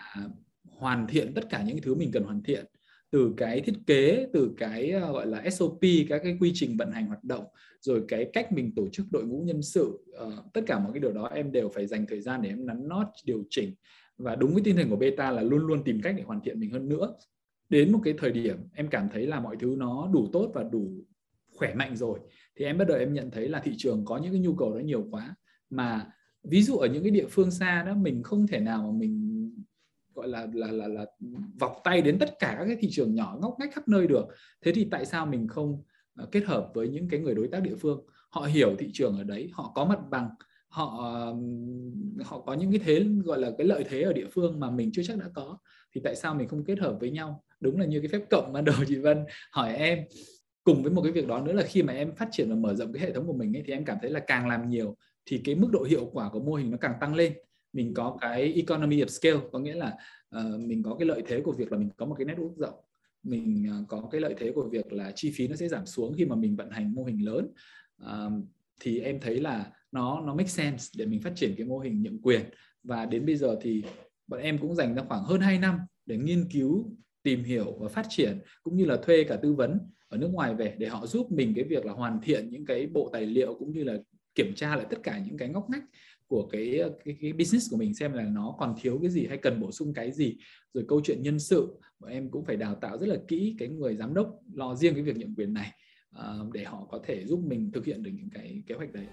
hoàn thiện tất cả những thứ mình cần hoàn thiện. Từ cái thiết kế từ cái ờ, gọi là SOP các cái quy trình vận hành hoạt động rồi cái cách mình tổ chức đội ngũ nhân sự uh, tất cả mọi cái điều đó em đều phải dành thời gian để em nắn nót điều chỉnh. Và đúng với tinh thần của beta là luôn luôn tìm cách để hoàn thiện mình hơn nữa. Đến một cái thời điểm em cảm thấy là mọi thứ nó đủ tốt và đủ khỏe mạnh rồi thì em bắt đầu em nhận thấy là thị trường có những cái nhu cầu đó nhiều quá. Mà ví dụ ở những cái địa phương xa đó, mình không thể nào mà mình, gọi là là là là vọc tay đến tất cả các cái thị trường nhỏ ngóc ngách khắp nơi được. Thế thì tại sao mình không ờ, kết hợp với những cái người đối tác địa phương? Họ hiểu thị trường ở đấy, họ có mặt bằng, họ họ có những cái thế, gọi là, cái lợi thế ở địa phương mà mình chưa chắc đã có. Thì tại sao mình không kết hợp với nhau? Đúng là như cái phép cộng ban đầu chị Vân hỏi em cùng với một cái việc đó nữa là khi mà em phát triển và mở rộng cái hệ thống của mình ấy, thì em cảm thấy là càng làm nhiều thì cái mức độ hiệu quả của mô hình nó càng tăng lên. Mình có cái economy of scale có nghĩa là uh, mình có cái lợi thế của việc là mình có một cái network rộng. Mình uh, có cái lợi thế của việc là chi phí nó sẽ giảm xuống khi mà mình vận hành mô hình lớn. Uh, thì em thấy là nó nó make sense để mình phát triển cái mô hình nhượng quyền. Và đến bây giờ thì bọn em cũng dành ra khoảng hơn 2 năm để nghiên cứu tìm hiểu và phát triển cũng như là thuê cả tư vấn ở nước ngoài về để họ giúp mình cái việc là hoàn thiện những cái bộ tài liệu cũng như là kiểm tra lại tất cả những cái ngóc ngách của cái, cái cái business của mình xem là nó còn thiếu cái gì hay cần bổ sung cái gì rồi câu chuyện nhân sự bọn em cũng phải đào tạo rất là kỹ cái người giám đốc lo riêng cái việc nhận quyền này uh, để họ có thể giúp mình thực hiện được những cái kế hoạch đấy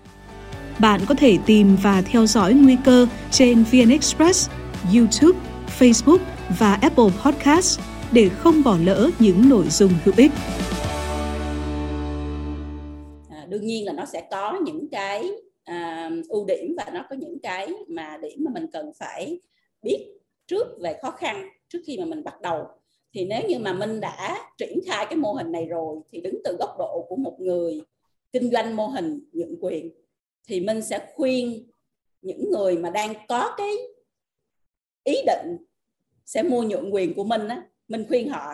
bạn có thể tìm và theo dõi nguy cơ trên VN Express, YouTube, Facebook và Apple Podcast để không bỏ lỡ những nội dung hữu ích. Đương nhiên là nó sẽ có những cái uh, ưu điểm và nó có những cái mà điểm mà mình cần phải biết trước về khó khăn trước khi mà mình bắt đầu. Thì nếu như mà mình đã triển khai cái mô hình này rồi thì đứng từ góc độ của một người kinh doanh mô hình nhượng quyền thì mình sẽ khuyên những người mà đang có cái ý định sẽ mua nhượng quyền của mình á mình khuyên họ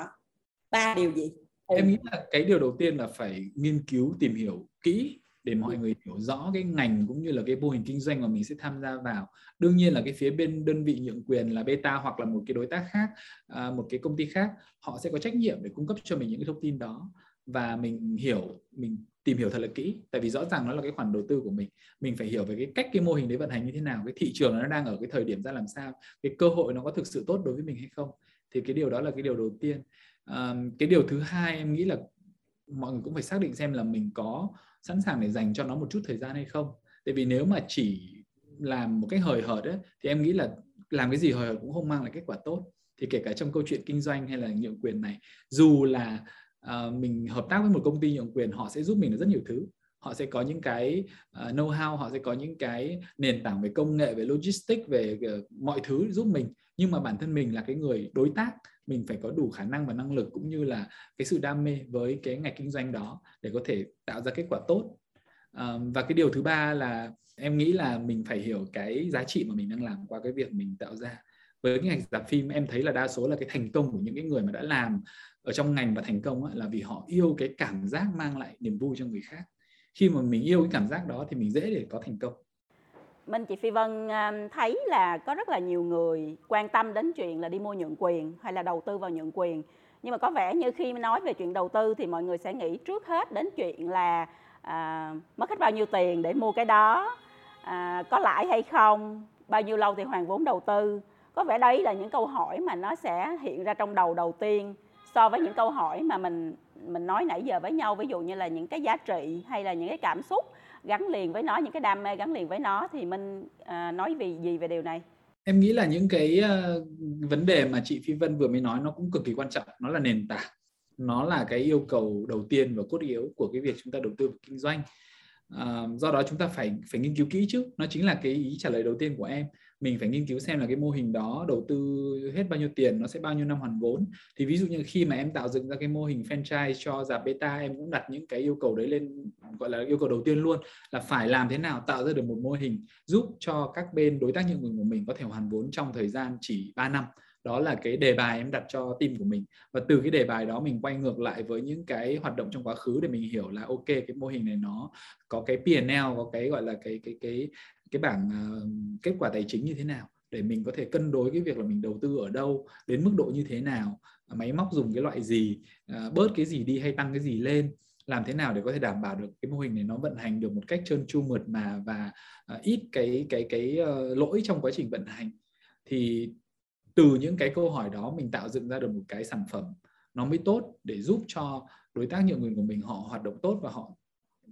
ba điều gì? Em nghĩ là cái điều đầu tiên là phải nghiên cứu tìm hiểu kỹ để mọi người hiểu rõ cái ngành cũng như là cái mô hình kinh doanh mà mình sẽ tham gia vào. Đương nhiên là cái phía bên đơn vị nhượng quyền là beta hoặc là một cái đối tác khác à, một cái công ty khác họ sẽ có trách nhiệm để cung cấp cho mình những cái thông tin đó. Và mình hiểu mình tìm hiểu thật là kỹ. Tại vì rõ ràng nó là cái khoản đầu tư của mình. Mình phải hiểu về cái cách cái mô hình đấy vận hành như thế nào cái thị trường nó đang ở cái thời điểm ra làm sao cái cơ hội nó có thực sự tốt đối với mình hay không. Thì cái điều đó là cái điều đầu tiên cái điều thứ hai em nghĩ là mọi người cũng phải xác định xem là mình có sẵn sàng để dành cho nó một chút thời gian hay không. Tại vì nếu mà chỉ làm một cách hời hợt ấy, thì em nghĩ là làm cái gì hời hợt cũng không mang lại kết quả tốt. Thì kể cả trong câu chuyện kinh doanh hay là nhượng quyền này dù là uh, mình hợp tác với một công ty nhượng quyền họ sẽ giúp mình được rất nhiều thứ. Họ sẽ có những cái ờ, uh, know how họ sẽ có những cái nền tảng về công nghệ về logistics về uh, mọi thứ giúp mình nhưng mà bản thân mình là cái người đối tác mình phải có đủ khả năng và năng lực cũng như là cái sự đam mê với cái ngành kinh doanh đó để có thể tạo ra kết quả tốt. Và cái điều thứ ba là em nghĩ là mình phải hiểu cái giá trị mà mình đang làm qua cái việc mình tạo ra. Với cái ngành giảm phim em thấy là đa số là cái thành công của những cái người mà đã làm ở trong ngành và thành công ấy, là vì họ yêu cái cảm giác mang lại niềm vui cho người khác. Khi mà mình yêu cái cảm giác đó thì mình dễ để có thành công. Minh chị Phi Vân à, thấy là có rất là nhiều người quan tâm đến chuyện là đi mua nhượng quyền hay là đầu tư vào nhượng quyền. Nhưng mà có vẻ như khi nói về chuyện đầu tư thì mọi người sẽ nghĩ trước hết đến chuyện là à, mất hết bao nhiêu tiền để mua cái đó à, có lãi hay không bao nhiêu lâu thì hoàn vốn đầu tư. Có vẻ đấy là những câu hỏi mà nó sẽ hiện ra trong đầu đầu tiên so với những câu hỏi mà mình mình nói nãy giờ với nhau. Ví dụ như là những cái giá trị hay là những cái cảm xúc gắn liền với nó những cái đam mê gắn liền với nó thì mình à, nói vì gì về điều này? Em nghĩ là những cái uh, vấn đề mà chị Phi Vân vừa mới nói nó cũng cực kỳ quan trọng. Nó là nền tảng nó là cái yêu cầu đầu tiên và cốt yếu của cái việc chúng ta đầu tư và kinh doanh. Uh, do đó chúng ta phải phải nghiên cứu kỹ chứ. Nó chính là cái ý trả lời đầu tiên của em mình phải nghiên cứu xem là cái mô hình đó đầu tư hết bao nhiêu tiền, nó sẽ bao nhiêu năm hoàn vốn. Thì ví dụ như khi mà em tạo dựng ra cái mô hình franchise cho giảm beta, em cũng đặt những cái yêu cầu đấy lên, gọi là yêu cầu đầu tiên luôn, là phải làm thế nào tạo ra được một mô hình giúp cho các bên, đối tác nhượng quyền của mình có thể hoàn vốn trong thời gian chỉ 3 năm. Đó là cái đề bài em đặt cho team của mình. Và từ cái đề bài đó mình quay ngược lại với những cái hoạt động trong quá khứ để mình hiểu là, ok, cái mô hình này nó có cái P&L có cái, gọi là cái cái cái cái bảng ờ, kết quả tài chính như thế nào để mình có thể cân đối cái việc là mình đầu tư ở đâu, đến mức độ như thế nào, máy móc dùng cái loại gì ờ, bớt cái gì đi hay tăng cái gì lên, làm thế nào để có thể đảm bảo được cái mô hình này nó vận hành được một cách trơn tru, mượt mà và ờ, ít cái cái cái lỗi trong quá trình vận hành. Thì từ những cái câu hỏi đó mình tạo dựng ra được một cái sản phẩm nó mới tốt để giúp cho đối tác nhượng quyền của mình họ hoạt động tốt và họ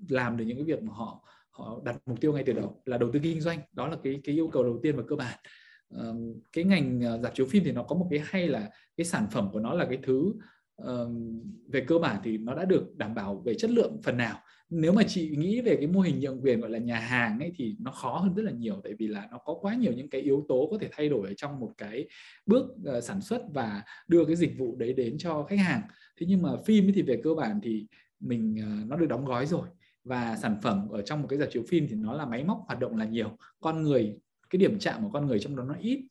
làm được những cái việc mà họ họ đặt mục tiêu ngay từ đầu là đầu tư kinh doanh. Đó là cái cái yêu cầu đầu tiên và cơ bản. Uh, cái ngành ờ, dạp chiếu phim thì nó có một cái hay là cái sản phẩm của nó là cái thứ về cơ bản thì nó đã được đảm bảo về chất lượng phần nào. Nếu mà chị nghĩ về cái mô hình nhượng quyền gọi là nhà hàng ấy thì nó khó hơn rất là nhiều tại vì là nó có quá nhiều những cái yếu tố có thể thay đổi ở trong một cái bước ờ, sản xuất và đưa cái dịch vụ đấy đến cho khách hàng. Thế nhưng mà phim thì về cơ bản thì mình ờ, nó được đóng gói rồi và sản phẩm ở trong một cái dạp chiếu phim thì nó là máy móc hoạt động là nhiều. Con người, cái điểm chạm của con người trong đó nó ít.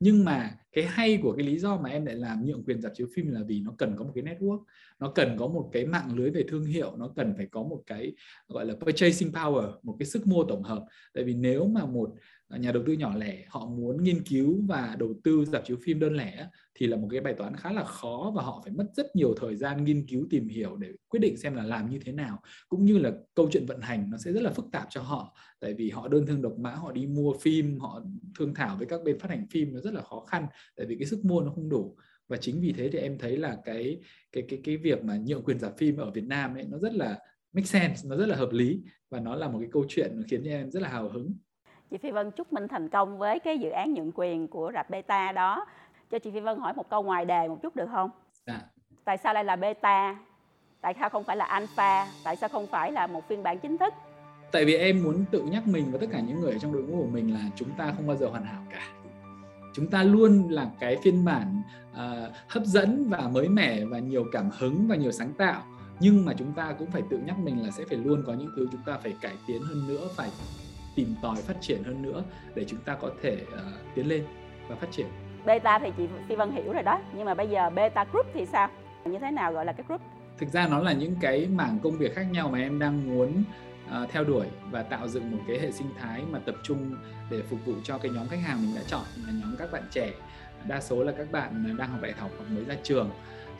Nhưng mà cái hay của cái lý do mà em lại làm nhượng quyền dạp chiếu phim là vì nó cần có một cái network, nó cần có một cái mạng lưới về thương hiệu, nó cần phải có một cái, gọi là, purchasing power, một cái sức mua tổng hợp. Tại vì nếu mà một nhà đầu tư nhỏ lẻ họ muốn nghiên cứu và đầu tư dạp chiếu phim đơn lẻ thì là một cái bài toán khá là khó và họ phải mất rất nhiều thời gian nghiên cứu, tìm hiểu để quyết định xem là làm như thế nào. Cũng như là câu chuyện vận hành nó sẽ rất là phức tạp cho họ, tại vì họ đơn thương độc mã, họ đi mua phim, họ thương thảo với các bên phát hành phim, nó rất là khó khăn tại vì cái sức mua nó không đủ và chính vì thế thì em thấy là cái cái cái cái việc mà nhượng quyền giả phim ở Việt Nam ấy nó rất là make sense nó rất là hợp lý và nó là một cái câu chuyện khiến cho em rất là hào hứng chị Phi Vân chúc Minh thành công với cái dự án nhượng quyền của rạp beta đó cho chị Phi Vân hỏi một câu ngoài đề một chút được không? Dạ. Tại sao lại là beta? Tại sao không phải là alpha? Tại sao không phải là một phiên bản chính thức? Tại vì em muốn tự nhắc mình và tất cả những người ở trong đội ngũ của mình là chúng ta không bao giờ hoàn hảo cả. Chúng ta luôn là cái phiên bản uh, hấp dẫn và mới mẻ và nhiều cảm hứng và nhiều sáng tạo. Nhưng mà chúng ta cũng phải tự nhắc mình là sẽ phải luôn có những thứ chúng ta phải cải tiến hơn nữa phải tìm tòi phát triển hơn nữa để chúng ta có thể uh, tiến lên và phát triển. Beta thì chị Phi Vân hiểu rồi đó nhưng mà bây giờ beta group thì sao? Như thế nào gọi là cái group? Thực ra nó là những cái mảng công việc khác nhau mà em đang muốn uh, theo đuổi và tạo dựng một cái hệ sinh thái mà tập trung để phục vụ cho cái nhóm khách hàng mình đã chọn là nhóm các bạn trẻ đa số là các bạn đang học đại học hoặc mới ra trường.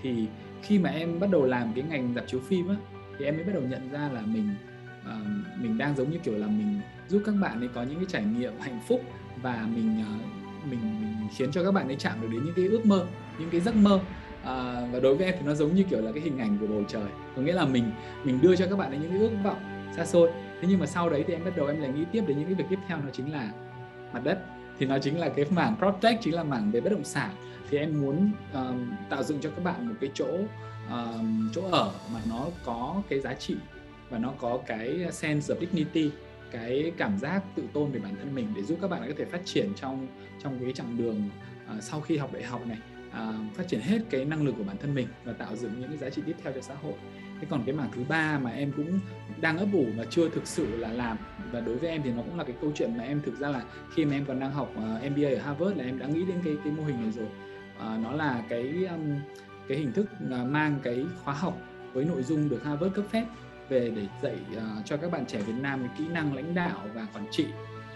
Thì khi mà em bắt đầu làm cái ngành dạp chiếu phim á thì em mới bắt đầu nhận ra là mình uh, mình đang giống như kiểu là mình giúp các bạn ấy có những cái trải nghiệm hạnh phúc và mình uh, mình mình khiến cho các bạn ấy chạm được đến những cái ước mơ những cái giấc mơ. À, và đối với em thì nó giống như kiểu là cái hình ảnh của bầu trời. Có nghĩa là mình mình đưa cho các bạn ấy những cái ước vọng xa xôi. Thế nhưng mà sau đấy thì em bắt đầu em lại nghĩ tiếp đến những cái việc tiếp theo nó chính là mặt đất. Thì nó chính là cái mảng project chính là mảng về bất động sản. Thì em muốn um, tạo dựng cho các bạn một cái chỗ um, chỗ ở mà nó có cái giá trị và nó có cái sense of dignity cái cảm giác tự tôn về bản thân mình để giúp các bạn có thể phát triển trong trong cái chặng đường uh, sau khi học đại học này uh, phát triển hết cái năng lực của bản thân mình và tạo dựng những cái giá trị tiếp theo cho xã hội thế còn cái mảng thứ ba mà em cũng đang ấp ủ mà chưa thực sự là làm và đối với em thì nó cũng là cái câu chuyện mà em thực ra là khi mà em còn đang học ờ, uh, MBA ở Harvard là em đã nghĩ đến cái cái mô hình này rồi. Uh, nó là cái um, cái hình thức uh, mang cái khóa học với nội dung được Harvard cấp phép về để dạy uh, cho các bạn trẻ Việt Nam cái kỹ năng lãnh đạo và quản trị.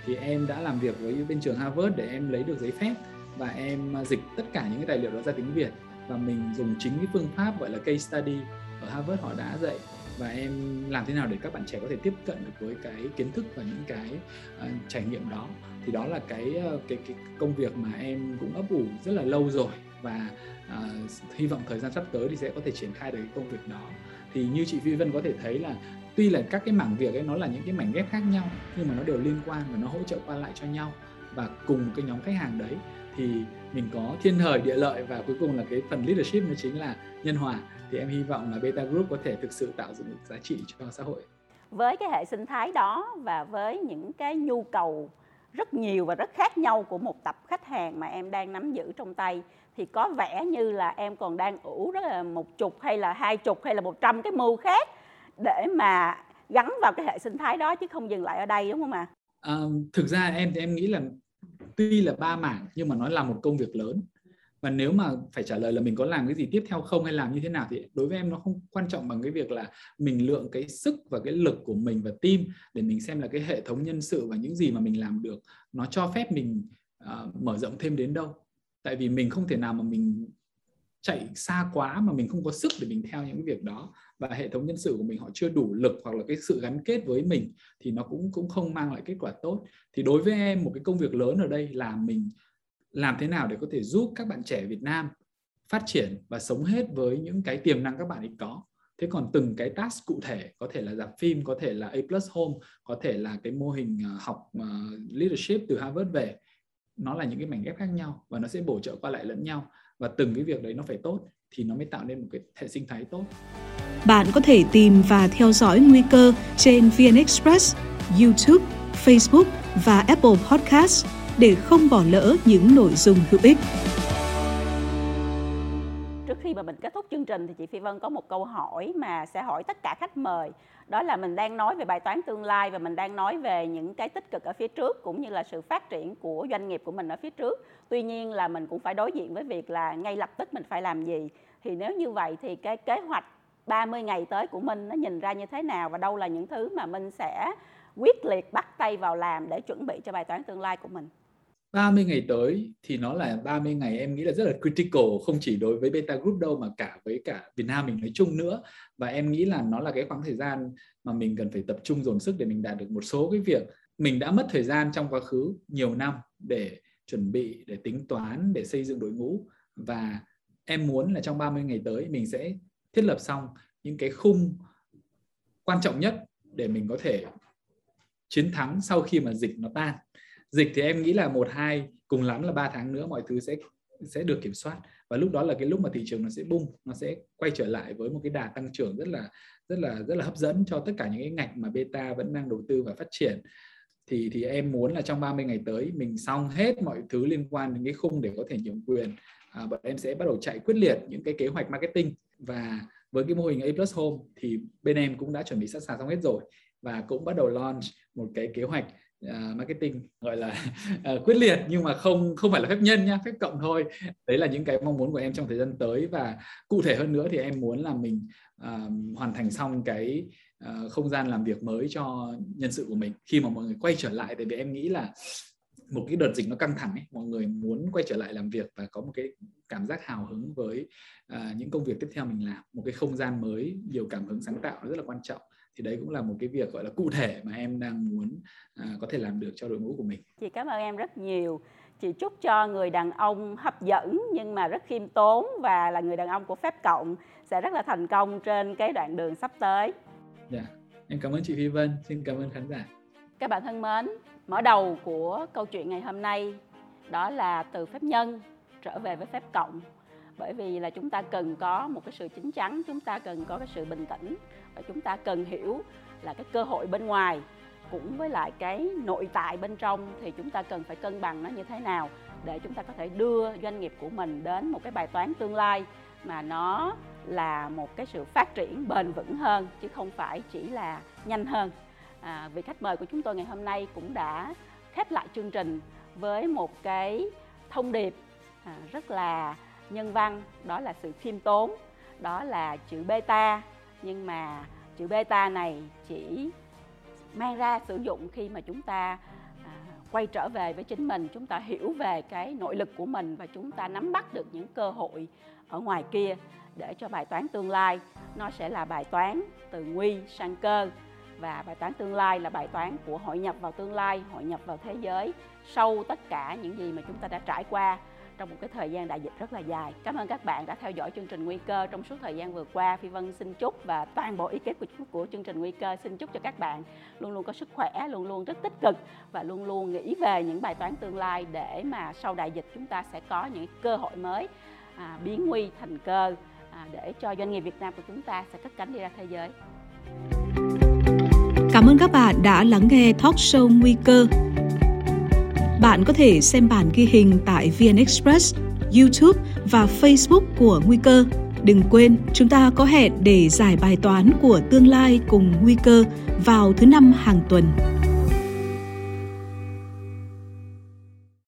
Thì em đã làm việc với bên trường Harvard để em lấy được giấy phép và em dịch tất cả những cái tài liệu đó ra tiếng Việt. Và mình dùng chính cái phương pháp gọi là case study ở Harvard họ đã dạy. Và em làm thế nào để các bạn trẻ có thể tiếp cận được với cái kiến thức và những cái uh, trải nghiệm đó. Thì đó là cái uh, cái cái công việc mà em cũng ấp ủ rất là lâu rồi. Và uh, hy vọng thời gian sắp tới thì sẽ có thể triển khai được cái công việc đó. Thì như chị Phi Vân có thể thấy là tuy là các cái mảng việc ấy nó là những cái mảnh ghép khác nhau nhưng mà nó đều liên quan và nó hỗ trợ qua lại cho nhau. Và cùng một cái nhóm khách hàng đấy thì mình có thiên thời địa lợi và cuối cùng là cái phần leadership nó chính là nhân hòa thì em hy vọng là Beta Group có thể thực sự tạo dựng được giá trị cho xã hội. Với cái hệ sinh thái đó và với những cái nhu cầu rất nhiều và rất khác nhau của một tập khách hàng mà em đang nắm giữ trong tay thì có vẻ như là em còn đang ủ rất là một chục hay là hai chục hay là một trăm cái mưu khác để mà gắn vào cái hệ sinh thái đó chứ không dừng lại ở đây đúng không ạ? À, thực ra em thì em nghĩ là tuy là ba mảng nhưng mà nó là một công việc lớn và nếu mà phải trả lời là mình có làm cái gì tiếp theo không hay làm như thế nào thì đối với em nó không quan trọng bằng cái việc là mình lượng cái sức và cái lực của mình và team để mình xem là cái hệ thống nhân sự và những gì mà mình làm được nó cho phép mình uh, mở rộng thêm đến đâu. Tại vì mình không thể nào mà mình chạy xa quá mà mình không có sức để mình theo những việc đó. Và hệ thống nhân sự của mình họ chưa đủ lực hoặc là cái sự gắn kết với mình thì nó cũng cũng không mang lại kết quả tốt. Thì đối với em một cái công việc lớn ở đây là mình làm thế nào để có thể giúp các bạn trẻ Việt Nam phát triển và sống hết với những cái tiềm năng các bạn ấy có? Thế còn từng cái task cụ thể có thể là dạp phim có thể là A plus home có thể là cái mô hình ờ, học ờ, leadership từ Harvard về nó là những cái mảnh ghép khác nhau và nó sẽ bổ trợ qua lại lẫn nhau và từng cái việc đấy nó phải tốt thì nó mới tạo nên một cái hệ sinh thái tốt. Bạn có thể tìm và theo dõi nguy cơ trên VN Express, YouTube, Facebook và Apple Podcast để không bỏ lỡ những nội dung hữu ích. Trước khi mà mình kết thúc chương trình thì chị Phi Vân có một câu hỏi mà sẽ hỏi tất cả khách mời. Đó là mình đang nói về bài toán tương lai và mình đang nói về những cái tích cực ở phía trước cũng như là sự phát triển của doanh nghiệp của mình ở phía trước. Tuy nhiên là mình cũng phải đối diện với việc là ngay lập tức mình phải làm gì. Thì nếu như vậy thì cái kế hoạch 30 ngày tới của mình nó nhìn ra như thế nào và đâu là những thứ mà mình sẽ quyết liệt bắt tay vào làm để chuẩn bị cho bài toán tương lai của mình. 30 ngày tới thì nó là 30 ngày em nghĩ là rất là critical, không chỉ đối với Beta Group đâu mà cả với cả Việt Nam mình nói chung nữa. Và em nghĩ là nó là cái khoảng thời gian mà mình cần phải tập trung dồn sức để mình đạt được một số cái việc. Mình đã mất thời gian trong quá khứ nhiều năm để chuẩn bị, để tính toán, để xây dựng đội ngũ. Và em muốn là trong 30 ngày tới mình sẽ thiết lập xong những cái khung quan trọng nhất để mình có thể chiến thắng sau khi mà dịch nó tan dịch thì em nghĩ là một hai cùng lắm là ba tháng nữa mọi thứ sẽ sẽ được kiểm soát. Và lúc đó là cái lúc mà thị trường nó sẽ bung nó sẽ quay trở lại với một cái đà tăng trưởng rất là rất là rất là hấp dẫn cho tất cả những cái ngành mà beta vẫn đang đầu tư và phát triển. Thì thì em muốn là trong 30 ngày tới mình xong hết mọi thứ liên quan đến cái khung để có thể nhượng quyền. À, bọn em sẽ bắt đầu chạy quyết liệt những cái kế hoạch marketing. Và với cái mô hình A Plus Home thì bên em cũng đã chuẩn bị sẵn sàng xong hết rồi. Và cũng bắt đầu launch một cái kế hoạch uh, marketing gọi là uh, quyết liệt nhưng mà không không phải là phép nhân nhá phép cộng thôi. Đấy là những cái mong muốn của em trong thời gian tới và cụ thể hơn nữa thì em muốn là mình uh, hoàn thành xong cái uh, không gian làm việc mới cho nhân sự của mình. Khi mà mọi người quay trở lại tại vì em nghĩ là một cái đợt dịch nó căng thẳng ấy mọi người muốn quay trở lại làm việc và có một cái cảm giác hào hứng với uh, những công việc tiếp theo mình làm. Một cái không gian mới nhiều cảm hứng sáng tạo nó rất là quan trọng thì đấy cũng là một cái việc gọi là cụ thể mà em đang muốn uh, có thể làm được cho đội ngũ của mình chị cảm ơn em rất nhiều chị chúc cho người đàn ông hấp dẫn nhưng mà rất khiêm tốn và là người đàn ông của phép cộng sẽ rất là thành công trên cái đoạn đường sắp tới. Dạ, yeah. em cảm ơn chị Phi Vân, xin cảm ơn khán giả. Các bạn thân mến, mở đầu của câu chuyện ngày hôm nay đó là từ phép nhân trở về với phép cộng bởi vì là chúng ta cần có một cái sự chín chắn chúng ta cần có cái sự bình tĩnh và chúng ta cần hiểu là cái cơ hội bên ngoài cũng với lại cái nội tại bên trong thì chúng ta cần phải cân bằng nó như thế nào để chúng ta có thể đưa doanh nghiệp của mình đến một cái bài toán tương lai mà nó là một cái sự phát triển bền vững hơn chứ không phải chỉ là nhanh hơn. À, vị khách mời của chúng tôi ngày hôm nay cũng đã khép lại chương trình với một cái thông điệp à, rất là nhân văn đó là sự khiêm tốn đó là chữ beta nhưng mà chữ beta này chỉ mang ra sử dụng khi mà chúng ta à, quay trở về với chính mình chúng ta hiểu về cái nội lực của mình và chúng ta nắm bắt được những cơ hội ở ngoài kia để cho bài toán tương lai. Nó sẽ là bài toán từ nguy sang cơ và bài toán tương lai là bài toán của hội nhập vào tương lai hội nhập vào thế giới sau tất cả những gì mà chúng ta đã trải qua trong một cái thời gian đại dịch rất là dài. Cảm ơn các bạn đã theo dõi chương trình Nguy cơ trong suốt thời gian vừa qua. Phi Vân xin chúc và toàn bộ ekip của của chương trình Nguy cơ xin chúc cho các bạn luôn luôn có sức khỏe, luôn luôn rất tích cực và luôn luôn nghĩ về những bài toán tương lai để mà sau đại dịch chúng ta sẽ có những cơ hội mới à, biến nguy thành cơ à, để cho doanh nghiệp Việt Nam của chúng ta sẽ cất cánh đi ra thế giới. Cảm ơn các bạn đã lắng nghe talk show Nguy cơ. Bạn có thể xem bản ghi hình tại VN Express, YouTube và Facebook của Nguy cơ. Đừng quên, chúng ta có hẹn để giải bài toán của tương lai cùng Nguy cơ vào thứ năm hàng tuần.